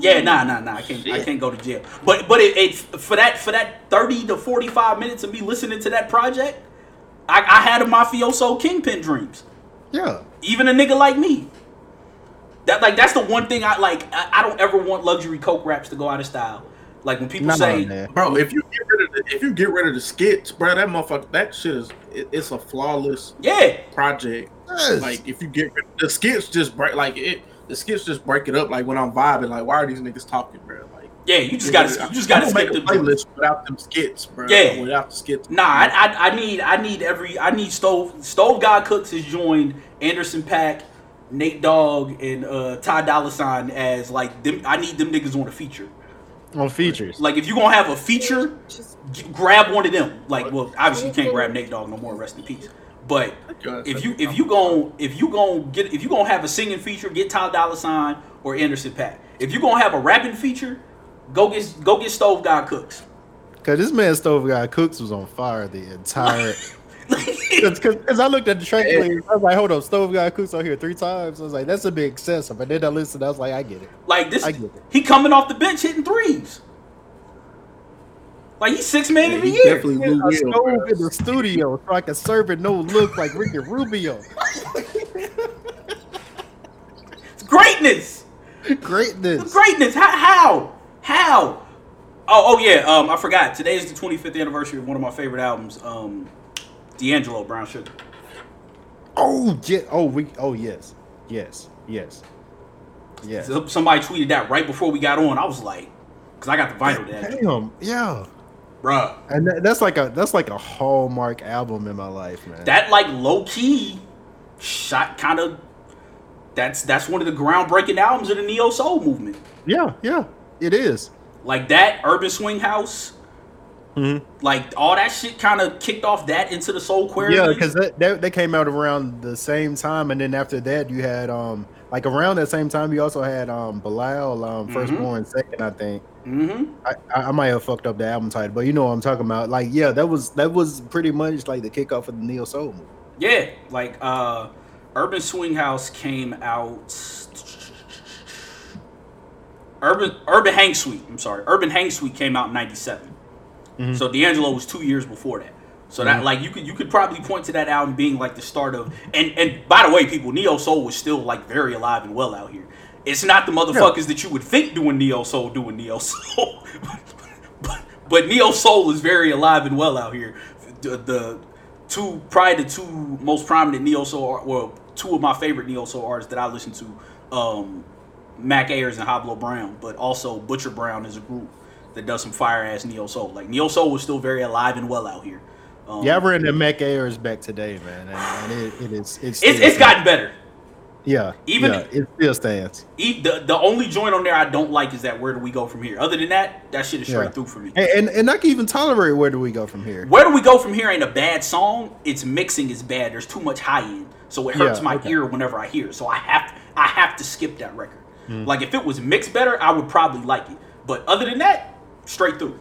Yeah, nah, nah, nah. I can't. I can't go to jail. But but it, it for that for that thirty to forty five minutes of me listening to that project, I, I had a mafioso kingpin dreams. Yeah. Even a nigga like me. That like that's the one thing I like. I, I don't ever want luxury coke raps to go out of style. Like when people Nah, say. Bro, if you get rid of the, if you get rid of the skits, bro, that motherfucker, that shit is it, it's a flawless yeah, project. Yes. Like if you get rid the skits, just break like it. The skits just break it up. Like when I'm vibing, like why are these niggas talking, bro? Like yeah, you just gotta you just gotta skip make the a playlist without them skits, bro. Yeah. without the skits. Nah, I, I, I need I need every I need stove stove God cooks has joined Anderson .Paak, Nate Dogg, and uh, Ty Dolla Sign as like them. I need them niggas on a feature. on features. Like if you gonna have a feature, g- grab one of them. Like well, obviously you can't grab Nate Dogg no more. Rest in peace. But if you if you gon' if you gon' get if you gonna have a singing feature, get Ty Dolla Sign or Anderson .Paak. If you gonna have a rapping feature, go get go get Stove God Cooks. Cause this man stove guy Cooks was on fire the entire. Cause, cause, 'cause I looked at the track list, I was like, hold up, stove guy Cooks on here three times. I was like, that's a bit excessive. But then I listened, I was like, I get it. Like this, I get it. he coming off the bench hitting threes. Like he's six man Yeah, of the he year. definitely I Lou Will, stove bro. in the studio so I could serve it no look like Ricky Rubio. It's greatness, Greatness. greatness. How? How? How? Oh, oh yeah. Um, I forgot. Today is the 25th anniversary of one of my favorite albums. Um, D'Angelo Brown Sugar. Oh yeah. Oh we. Oh yes. Yes. Yes. Yes. Somebody tweeted that right before we got on. I was like, because I got the vinyl that, Damn. Yeah. Bruh. And that, that's like a that's like a hallmark album in my life, man. That like low key shot kind of. That's that's one of the groundbreaking albums of the neo soul movement. yeah. Yeah. It is. Like that Urban Swing House. Mhm. Like all that shit kind of kicked off that into the soul query. Yeah, because that they came out around the same time, and then after that, you had um like around that same time, you also had um Bilal, um Mhm. firstborn second, I think. Mm-hmm. I, I might have fucked up the album title, but you know what I'm talking about. Like, yeah, that was that was pretty much like the kickoff of the neo soul movement. Yeah, like uh Urban Swing House came out Urban Urban Hang Suite, I'm sorry. Urban Hang Suite came out in 97. Mhm. So D'Angelo was 2 years before that. So that Mhm. like you could you could probably point to that album being like the start of and and by the way people Neo Soul was still like very alive and well out here. It's not the motherfuckers that you would think doing Neo Soul doing Neo Soul. but, but Neo Soul is very alive and well out here. The, the two probably the two most prominent neo soul well two of my favorite neo soul artists that I listen to um Mac Ayres and Hoblo Brown but also Butcher Brown is a group that does some fire ass neo soul like neo soul was still very alive and well out here um, Yeah, I ran the Mac Ayres back today, man, and, and it, it is it's it's, it's gotten better yeah even- yeah, it still stands. E- the, the only joint on there I don't like is that where do we go from here other than that that shit is straight Yeah. through for me And, and and I can even tolerate where do we go from here. Where do we go from here ain't a bad song. Its mixing is bad. There's too much high end, so it hurts Yeah, my okay. ear whenever I hear it. So I have I have to skip that record. Hmm. Like if it was mixed better, I would probably like it. But other than that, straight through,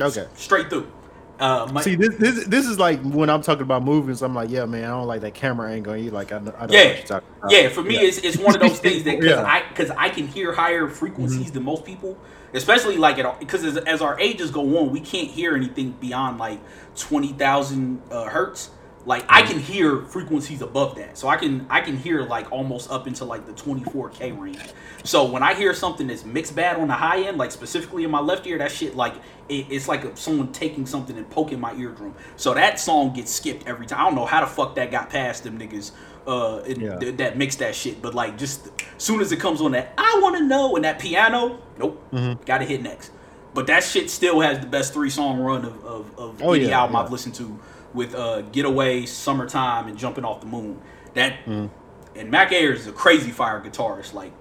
Okay. straight through. Uh, my, See, this, this this is like when I'm talking about movies. I'm like, yeah, man, I don't like that camera angle. You like, I, know- I don't know Yeah. what you're talking about. yeah, for me, It's, it's one of those things that because Yeah. I because I can hear higher frequencies Mm-hmm. than most people, especially like at because as, as our ages go on, we can't hear anything beyond like twenty thousand uh, hertz. Like I can hear frequencies above that, so I can I can hear like almost up into like the twenty four k range. So when I hear something that's mixed bad on the high end, like specifically in my left ear, that shit like it, it's like someone taking something and poking my eardrum. So that song gets skipped every time. I don't know how the fuck that got past them niggas uh, Yeah. th- that mix that shit. But like just soon as it comes on that I want to know and that piano, nope, Mm-hmm. got to hit next. But that shit still has the best three song run of, of, of Oh, any yeah, album yeah. I've listened to with uh, Getaway, Summertime, and Jumping Off the Moon. That Mm-hmm. and Mac Ayres is a crazy fire guitarist. Like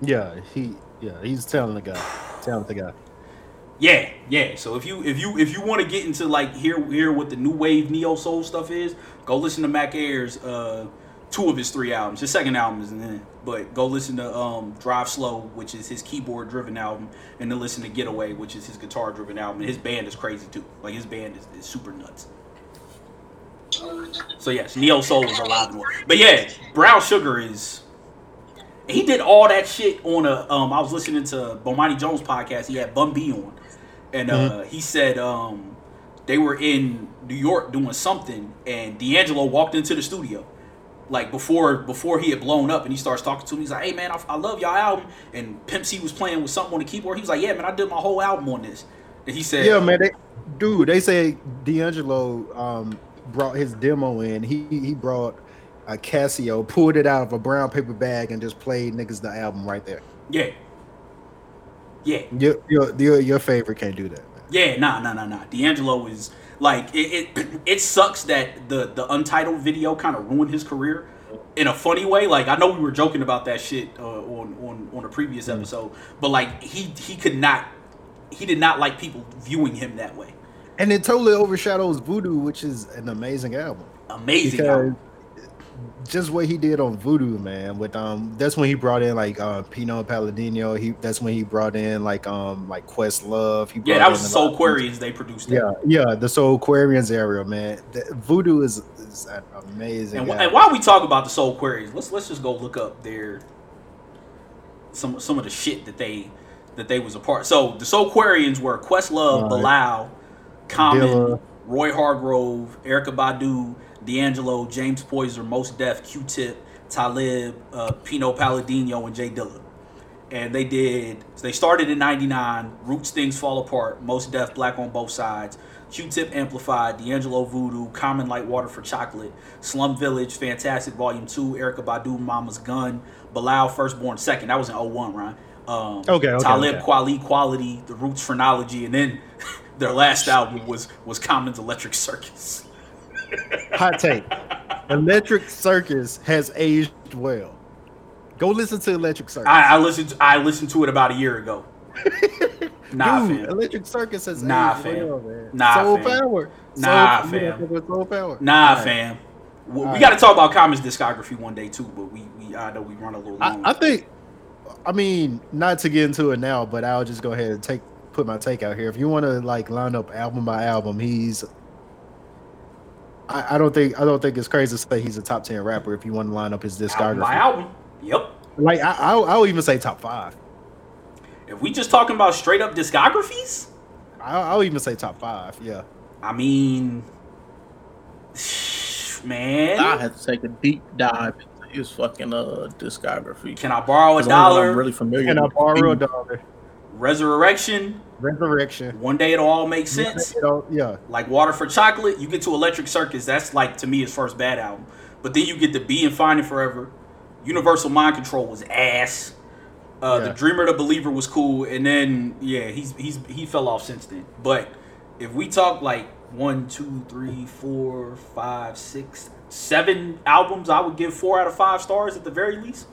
yeah, he, yeah, he's a talented guy, talented guy. Yeah, yeah. So if you if you if you want to get into like hear hear what the new wave neo soul stuff is, go listen to Mac Ayres uh two of his three albums. His second album isn't in, but go listen to um Drive Slow, which is his keyboard driven album, and then listen to Getaway, which is his guitar driven album. And his band is crazy too. Like his band is, is super nuts. So yes, Neo Soul was alive and well. But yeah, Brown Sugar is. He did all that shit on a. Um, I was listening to Bomani Jones podcast. He had Bun B on, and uh, he said um, they were in New York doing something, and D'Angelo walked into the studio, like before before he had blown up, and he starts talking to him. He's like, "Hey man, I, I love y'all album." And Pimp C was playing with something on the keyboard. He was like, "Yeah man, I did my whole album on this." And he said, Yeah, man. They, dude, they say D'Angelo um, brought his demo in. He he brought a Casio, pulled it out of a brown paper bag, and just played niggas the album right there. yeah, yeah." Your your your, your favorite can't do that. Man. Yeah, nah, nah, nah, nah. D'Angelo is like it. It, it sucks that the the untitled video kind of ruined his career in a funny way. Like I know we were joking about that shit uh, on on on a previous Mm. episode, but like he he could not he did not like people viewing him that way. And it totally overshadows Voodoo, which is an amazing album. Amazing. Album. just what he did on Voodoo, man. With um, that's when he brought in like uh, Pino Palladino. He that's when he brought in like um, like Quest Love. He Yeah, that was Soul of- they produced. That. Yeah, yeah, the Soulquarians area, man. The, Voodoo is, is an amazing. And, and while we talk about the Soulquarians, let's let's just go look up their some some of the shit that they that they was a part. So the Soulquarians were Questlove, Right. Bilal, Common, Dilla. Roy Hargrove, Erykah Badu, D'Angelo, James Poyser, Mos Def, Q-Tip, Talib, uh, Pino Palladino, and J Dilla. And they did. They started in '99. Roots Things Fall Apart. Mos Def, Black on Both Sides. Q-Tip Amplified. D'Angelo Voodoo. Common Like Water for Chocolate. Slum Village. Fantastic Volume Two. Erykah Badu. Mama's Gun. Bilal Firstborn Second. That was in 01, Ryan. Um, Okay, okay, Talib okay. Kweli Quality. The Roots Phrenology. And then their last album was was Common's Electric Circus. Hot take: Electric Circus has aged well. Go listen to Electric Circus. I, I listened. I listened to it about a year ago. Nah, Dude, fam. Electric Circus has Nah, aged fam. well, man. Nah, Soul fam. Power. Nah, Soul, fam. Soul Power. Nah, Alright. fam. We, we Alright. got to talk about Common's discography one day too, but we, we I know we run a little long. I, I think, I mean, not to get into it now, but I'll just go ahead and take put my take out here. If you want to like line up album by album, he's. I, I don't think I don't think it's crazy to say he's a top ten rapper. If you want to line up his album by discography, album. Yep. like I, I'll, I'll even say top five. If we just talking about straight up discographies, I'll, I'll even say top five. Yeah, I mean, man, I had to take a deep dive into his fucking uh discography. can I borrow a dollar? dollar? I'm really familiar. Can I borrow a dollar. Resurrection. Resurrection. One day it'll all make sense. Yeah, Like Water for Chocolate, you get to Electric Circus. That's like to me his first bad album. But then you get to Be and Finding Forever. Universal Mind Control was ass. Uh, The Dreamer, the Believer was cool, and then yeah, he's he's he fell off since then. But if we talk like one, two, three, four, five, six, seven albums, I would give four out of five stars at the very least.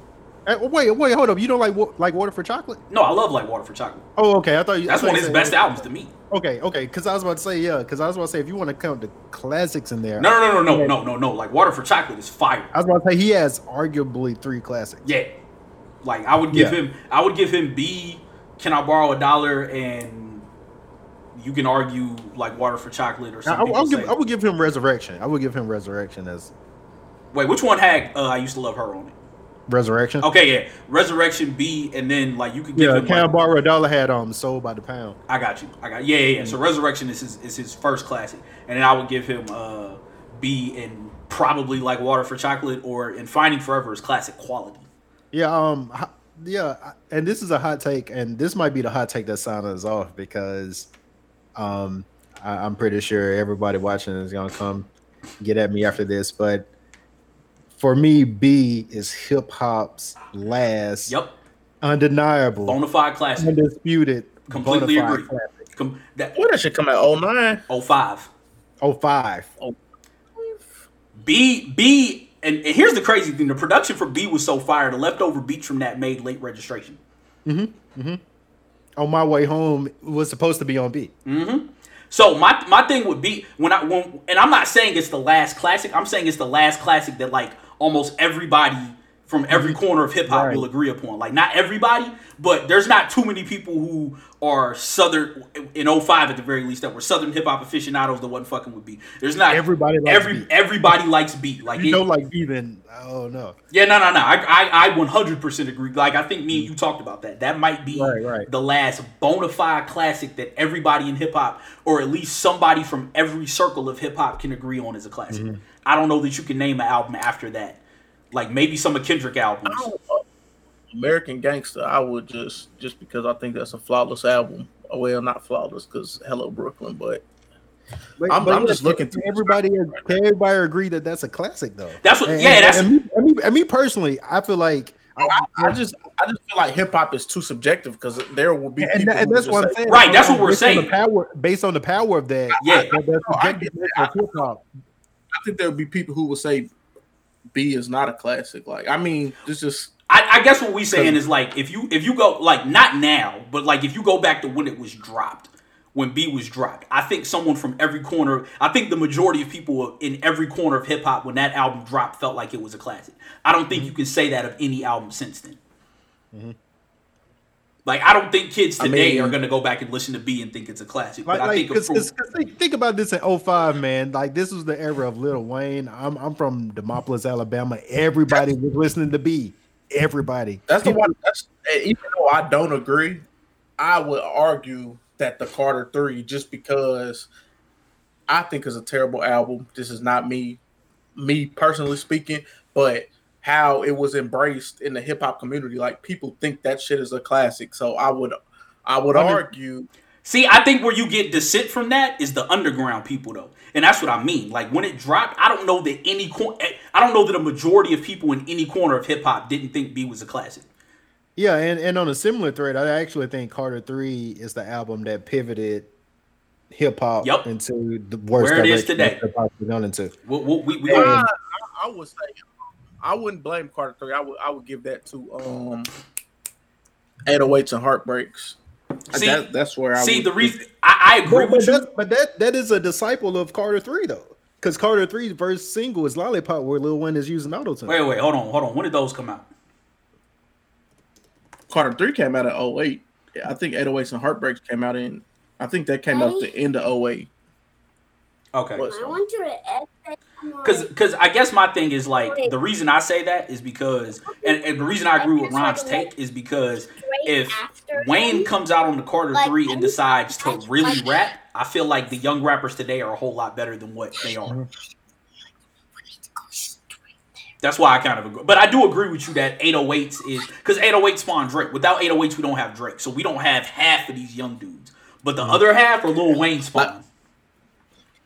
Wait, wait, hold up. You don't like like Water for Chocolate? No, I love like Water for Chocolate. Oh, okay. I thought you. That's thought one of his best albums to me. Okay, okay. Because I was about to say yeah. Because I was about to say if you want to count the classics in there, No, no, no, no, no, no, no, no. Like Water for Chocolate is fire. I was about to say he has arguably three classics. Yeah. Like I would give Yeah. him I would give him Be, can I borrow a dollar and you can argue like water for chocolate or something. I, will give, I would give him Resurrection. I would give him Resurrection as Wait, which one had uh, I used to love her on it? Resurrection. Okay, yeah. Resurrection Be and then like you could give yeah, him Can I like, borrow a dollar had um sold by the pound. I got you. I got yeah, yeah, yeah. So Resurrection is his is his first classic. And then I would give him uh Be and probably like Water for Chocolate or in Finding Forever is classic quality. Yeah, um, yeah, and this is a hot take, and this might be the hot take that signed us off because, um, I, I'm pretty sure everybody watching is gonna come get at me after this, but for me, Be is hip hop's last, Yep. undeniable, Bonafide classic. undisputed, Completely agree. Com- that When that shit come out? 09? 05. Oh five. Be Be and, and here's the crazy thing: the production for Be was so fire. The leftover beats from that made late registration. Mm-hmm. On my way home was supposed to be on Be. Mm-hmm. So my my thing would be when I when and I'm not saying it's the last classic. I'm saying it's the last classic that like almost everybody from every corner of hip hop Right. will agree upon. Like not everybody, but there's not too many people who are southern in 05 at the very least that were southern hip hop aficionados that wasn't fucking with Be. There's not Everybody likes every Be. everybody likes Be. Like You it- don't like even. Oh no. yeah, no, no, no. I, I, I 100% agree. Like, I think me and you talked about that. That might be Right, right. the last bona fide classic that everybody in hip hop, or at least somebody from every circle of hip hop, can agree on as a classic. Mm-hmm. I don't know that you can name an album after that. Like maybe some of Kendrick albums. American Gangster, I would just just because I think that's a flawless album. Uh, well, not flawless because Hello Brooklyn, but But, I'm- but I'm just looking through everybody. right Can everybody agree that that's a classic though? That's what- And- yeah, that's- And me, and me, and me personally, I feel like. Oh, I, I just I just feel like hip hop is too subjective because there will be And, people and that's what I'm say, saying. Right, that's what we're Based on the saying. power, based on the power of that. Yeah. that, that's No, I get that. of hip hop. I think there would be people who would say Be is not a classic. Like I mean, it's just I, I guess what we saying is like if you if you go like not now, but like if you go back to when it was dropped, when Be was dropped, I think someone from every corner, I think the majority of people in every corner of hip hop when that album dropped felt like it was a classic. I don't think mm-hmm. you can say that of any album since then. Mm-hmm. Like I don't think kids I today mean- are gonna go back and listen to Be and think it's a classic. Like, but I like, think of cause, from- cause, 'cause think, think about this in 05, man. Like, this was the era of Lil Wayne. I'm, I'm from Demopolis, Alabama. Everybody was listening to Be. Everybody. that's the one. That's even though I don't agree, I would argue that the Carter Three, just because I think is a terrible album. This is not me, me personally speaking, but how it was embraced in the hip hop community. Like people think that shit is a classic. So I would, I would I mean- argue. See, I think where you get dissent from that is the underground people, though, and that's what I mean. Like when it dropped, I don't know that any cor- I don't know that a majority of people in any corner of hip hop didn't think Be was a classic. Yeah, and, and on a similar thread, I actually think Carter 3 is the album that pivoted hip hop Yep. into the worst Where it is today. hip hop has gone into. We, we, we, we- I, I, I would say I wouldn't blame Carter Three. I would I would give that to um 808s and heartbreaks. See- that, that's where I see would, the reason I, I agree But, but, with you. that, but that that is a disciple of Carter 3 though. Because Carter 3's first single is Lollipop, where Lil Wayne is using autotune. Wait, wait, hold on, hold on. When did those come out? Carter Three came out in 08. Yeah, I think 808s and heartbreaks came out in. I think that came out at the end of 08. Okay. I want you to essay Because, because I guess my thing is like the reason I say that is because, and, and the reason I agree with Ron's take is because if Wayne comes out on the Carter Three and decides to really rap, I feel like the young rappers today are a whole lot better than what they are. That's why I kind of agree. But I do agree with you that 808s is because 808 spawned Drake. Without 808s, we don't have Drake. So we don't have half of these young dudes. But the other half are Lil Wayne spawn.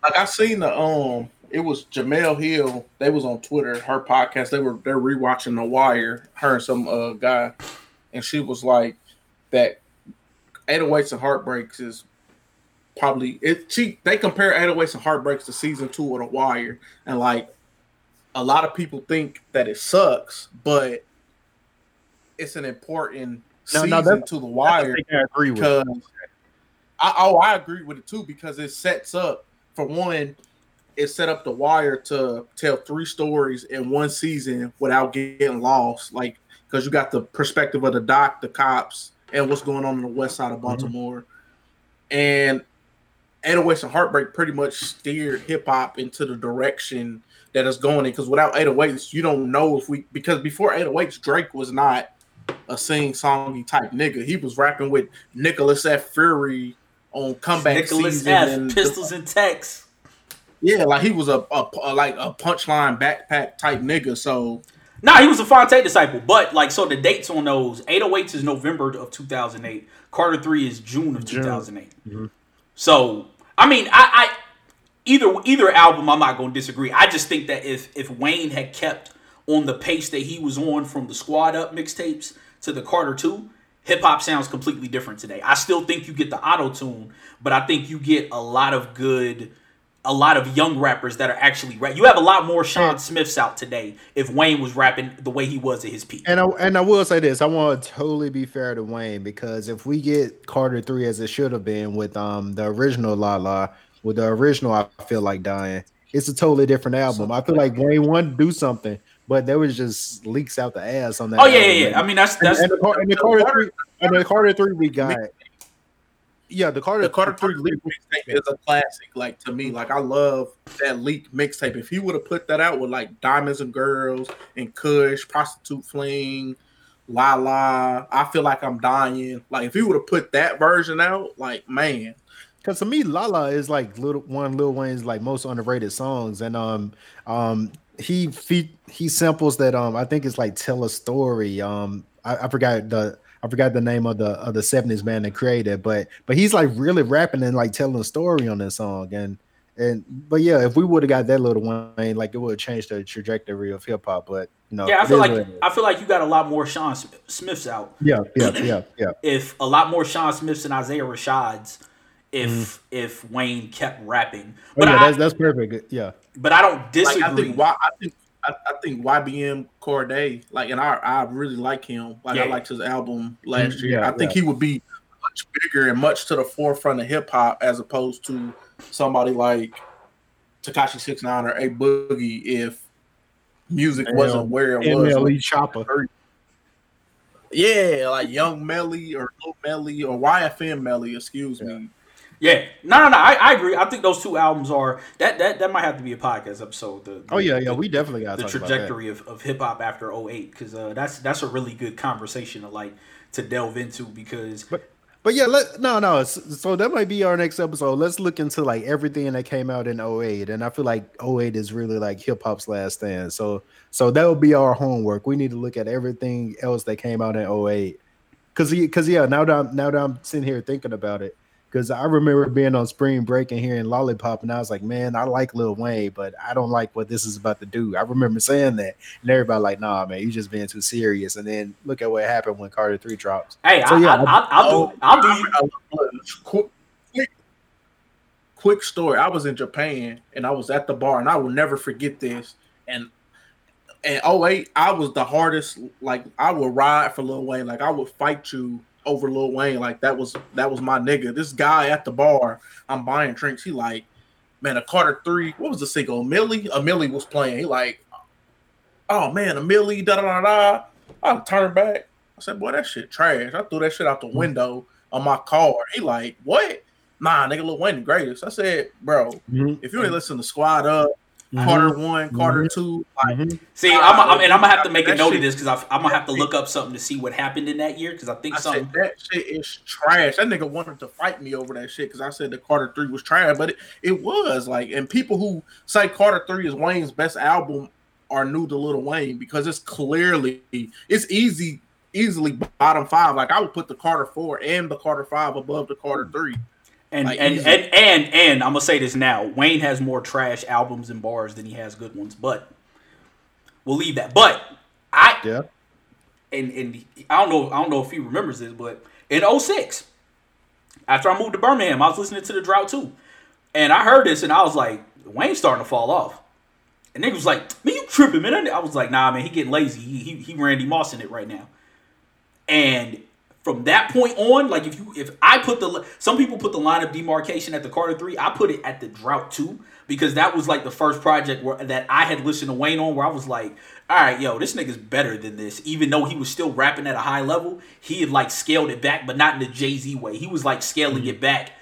Like I've seen the um, it was Jemele Hill. They was on Twitter, her podcast. They were they're rewatching The Wire. Her and some uh guy, and she was like that. 808s and heartbreaks is probably it. She they compare 808s and heartbreaks to season two of The Wire, and like a lot of people think that it sucks, but it's an important No, season no, to The I Wire think I agree with. because I, oh, I agree with it too because it sets up for one, it set up the wire to tell three stories in one season without getting lost. Like because you got the perspective of the doc, the cops, and what's going on in the west side of mm-hmm. Baltimore, and 808s and Heartbreak pretty much steered hip hop into the direction that it's going in. Because without 808s, you don't know if we because before 808s, Drake was not a sing songy type nigga. He was rapping with Nicholas F. Fury on comeback Nicholas season. F. and the- Pistols and Tex. Yeah, like he was a, a, a- like a punchline backpack type nigga. So Nah, he was a Phonte disciple. But like, so the dates on those 808 is November of 2008. Carter three is June of June. 2008. Mm-hmm. So I mean, I, I either either album, I'm not going to disagree. I just think that if if Wayne had kept on the pace that he was on from the Squad Up mixtapes to the Carter two, hip hop sounds completely different today. I still think you get the auto tune, but I think you get a lot of good. A lot of young rappers that are actually rap. You have a lot more Sean Smiths out today. If Wayne was rapping the way he was at his peak, And I and I will say this: I want to totally be fair to Wayne because if we get Carter three as it should have been with um the original La La, with the original I feel like dying, it's a totally different album. I feel like Wayne wanted to do something but there was just leaks out the ass on that. Oh yeah, album, yeah, yeah. I mean that's that's and the, and the Carter three, and the Carter three we got. Yeah, the Carter The Carter Three leak mixtape is a classic. Like to me, like I love that leak mixtape. If he would have put that out with like Diamonds and Girls and Kush, Prostitute Flange, La La, I feel like I'm dying. Like if he would have put that version out, like man, Because to me, Lala is like little one Lil Wayne's like most underrated songs, and um um he he he samples that um I think it's like tell a story. Um I, I forgot the I forgot the name of the of the seventies man that created, but but he's like really rapping and like telling a story on this song, and and but yeah, if we would have got that Little Wayne, like it would have changed the trajectory of hip hop. But you know, yeah. I feel like what it is. I feel like you got a lot more Sean Smiths out. yeah yeah yeah yeah. If a lot more Sean Smiths and Isaiah Rashads, if if Wayne kept rapping, Mm-hmm. Oh, yeah, I that's that's perfect. Yeah. but I don't like disagree. I think why I think I, I think YBN Cordae, like and I I really like him. Like I liked his album last Mm, year. yeah, I think yeah. he would be much bigger and much to the forefront of hip hop as opposed to somebody like Tekashi Six Nine or A Boogie if music wasn't Um, where it was. NLE Choppa. Yeah, like Young Melly or Lil Melly or YFM Melly, excuse me. Yeah, no, no, no. I, I agree. I think those two albums are that that that might have to be a podcast episode. The, Oh yeah, yeah. the- We definitely got the to talk about that. trajectory of, of hip hop after 08 because uh, that's that's a really good conversation to like to delve into because But but yeah, let no no. So, so that might be our next episode. Let's look into like everything that came out in 08. and I feel like 08 is really like hip hop's last stand. So so that will be our homework. We need to look at everything else that came out in 08. Cause because yeah, now that I'm now that I'm sitting here thinking about it, because I remember being on spring break and hearing Lollipop, and I was like, man, I like Lil Wayne, but I don't like what this is about to do. I remember saying that, and everybody like, nah, man, you just being too serious. And then look at what happened when Carter Three drops. hey, So, I, yeah, I, I, I'll Oh, do I'll do you. I- I- quick, quick, quick story. I was in Japan and I was at the bar, and I will never forget this. And in 08, I was the hardest. Like I would ride for Lil Wayne. Like I would fight you over Lil Wayne. Like that was that was my nigga. This guy at the bar, I'm buying drinks. He like, man, a Carter three. What was the single? Milli. A Milli was playing. He like, oh man, a Milli. Da da da da. I turned back. I said, boy, that shit trash. I threw that shit out the mm-hmm. window on my car. He like, what? Nah, nigga, Lil Wayne the greatest. I said, bro, mm-hmm. if you ain't listen to Squad Up, Carter one, Carter two, like, Mhm. See, I'm, I'm and I'm gonna have to make a That note of this because I'm gonna have to look up something to see what happened in that year because I think I something. said that shit is trash. That nigga wanted to fight me over that shit because I said the Carter Three was trash, but it, it was like, and people who say Carter Three is Wayne's best album are new to Little Wayne because it's clearly it's easy, easily bottom five. Like I would put the Carter Four and the Carter Five above the Carter Three. And Like, and, easy. and and and I'm gonna say this now. Wayne has more trash albums and bars than he has good ones, but we'll leave that. But I Yeah. and and I don't know I don't know if he remembers this, but in 06, after I moved to Birmingham, I was listening to the drought too. And I heard this and I was like, Wayne's starting to fall off. And nigga was like, man, you tripping, man. I was like, nah, man, he getting lazy. He, he, he Randy Moss in it right now. And from that point on, like if you if I put the some people put the line of demarcation at the Carter three, I put it at the drought two because that was like the first project where that I had listened to Wayne on where I was like, all right, yo, this nigga's better than this. Even though he was still rapping at a high level, he had like scaled it back, but not in the Jay Z way. He was like scaling mm-hmm. it back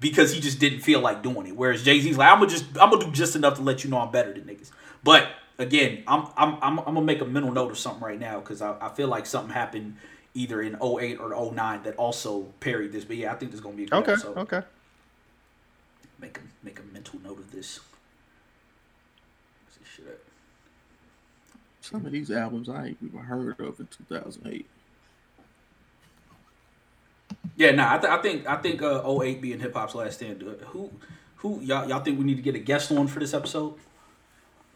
because he just didn't feel like doing it. Whereas Jay Z's like, I'm gonna just I'm gonna do just enough to let you know I'm better than niggas. But again, I'm I'm I'm, I'm gonna make a mental note of something right now because I, I feel like something happened either in 08 or 09 that also parried this. But yeah, I think there's gonna be a good Okay. episode. Okay. Make a make a mental note of this. This? Some of these albums I ain't even heard of in 2008. Yeah, nah, I, th- I think I think uh, 08 being hip hop's last stand. Uh, who who y'all y'all think we need to get a guest on for this episode?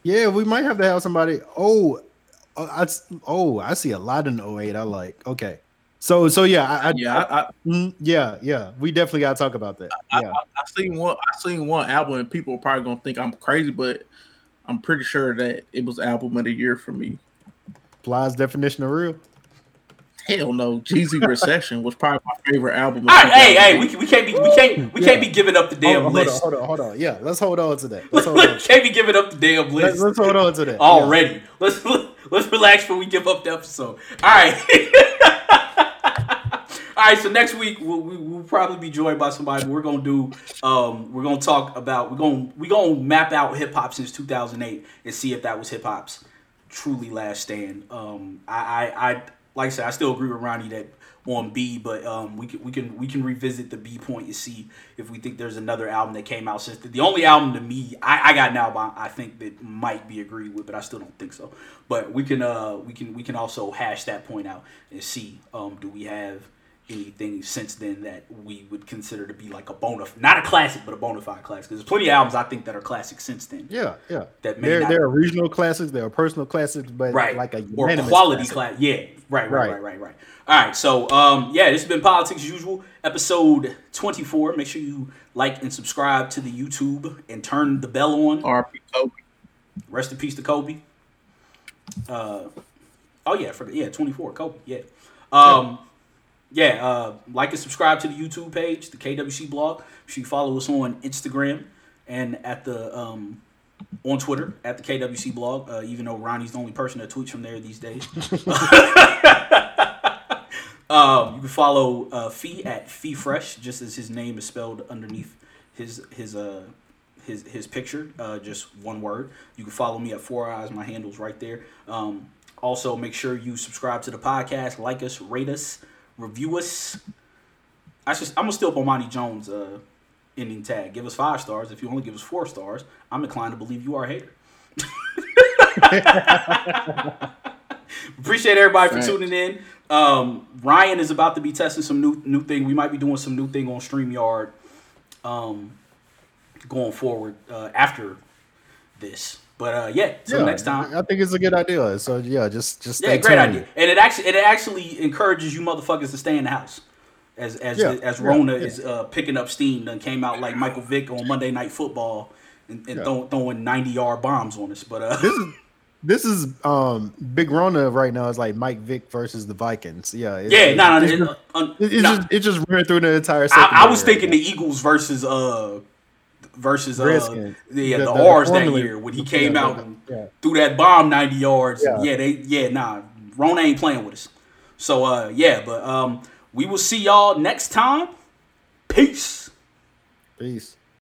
Yeah, we might have to have somebody. Oh, oh, I, oh, I see a lot in 08 I like. Okay. So so yeah, I, I Yeah, I, I, mm, yeah, yeah. We definitely gotta talk about that. Yeah. I seen one. I seen one album, and people are probably gonna think I'm crazy, but I'm pretty sure that it was album of the year for me. Plies definition of real. Hell no, Jeezy Recession was probably my favorite album. of All right, hey, hey, we, we can't be we can't we can't be giving up the damn hold, on, hold list. on, hold on, hold on. Yeah, let's hold on to that. Let's hold on. can't be giving up the damn Let's, list let's hold on to that. Yeah. already. Let's Let's relax before we give up the episode. All right. All right, so next week we'll, we- we'll probably be joined by somebody. We're gonna do, um, we're gonna talk about, we're gonna we're gonna map out hip hop since 2008 and see if that was hip hop's truly last stand. Um, I, I, I, like I said, I still agree with Ronnie that on Be, but um, we can we can we can revisit the Be point and see if we think there's another album that came out since the, the only album to me I, I got an album I think that might be agreed with, but I still don't think so. But we can uh we can we can also hash that point out and see um do we have anything since then that we would consider to be like a bona not a classic but a bona fide classic because there's plenty of albums I think that are classics since then. Yeah, yeah. That may There, not- there are regional classics, there are personal classics, but right like a or quality classic. class yeah right right right Right. right right all right so um yeah this has been politics as usual episode 24 make sure you like and subscribe to the youtube and turn the bell on RP Kobe. rest in peace to kobe uh oh yeah for yeah 24 kobe yeah um yeah uh like and subscribe to the youtube page the kwc blog you follow us on instagram and at the um on Twitter at the KWC blog, uh, even though Ronnie's the only person that tweets from there these days. um, you can follow uh, Fee at Fee Fresh, just as his name is spelled underneath his his uh his his picture, uh, just one word. You can follow me at Four Eyes. My handle's right there. Um, also, make sure you subscribe to the podcast, like us, rate us, review us. I just I'm gonna steal Bomani Jones' uh, ending tag. Give us five stars. If you only give us four stars, I'm inclined to believe you are a hater. Appreciate everybody for Right. tuning in. Um, Ryan is about to be testing some new new thing. We might be doing some new thing on Streamyard um, going forward uh, after this. But uh, yeah, so Yeah, next time. I think it's a good idea. So yeah, just just Yeah, great tuned. idea. And it actually it actually encourages you motherfuckers to stay in the house. As as Yeah, as Rona yeah. is uh, picking up steam, then came out like Michael Vick on Monday Night Football and, and throwing, throwing ninety yard bombs on us. But uh, This is this is um Big Rona right now is like Mike Vick versus the Vikings. Yeah, it's, yeah, no, no, it's, it, just- uh, just it's just running through the entire. I, I was thinking the Eagles versus uh versus uh Redskins. yeah The- the, the- R's that year when he came yeah, out yeah. threw that bomb ninety yards. Yeah. Yeah, they yeah nah Rona ain't playing with us. So uh yeah, but um we will see y'all next time. Peace. Peace.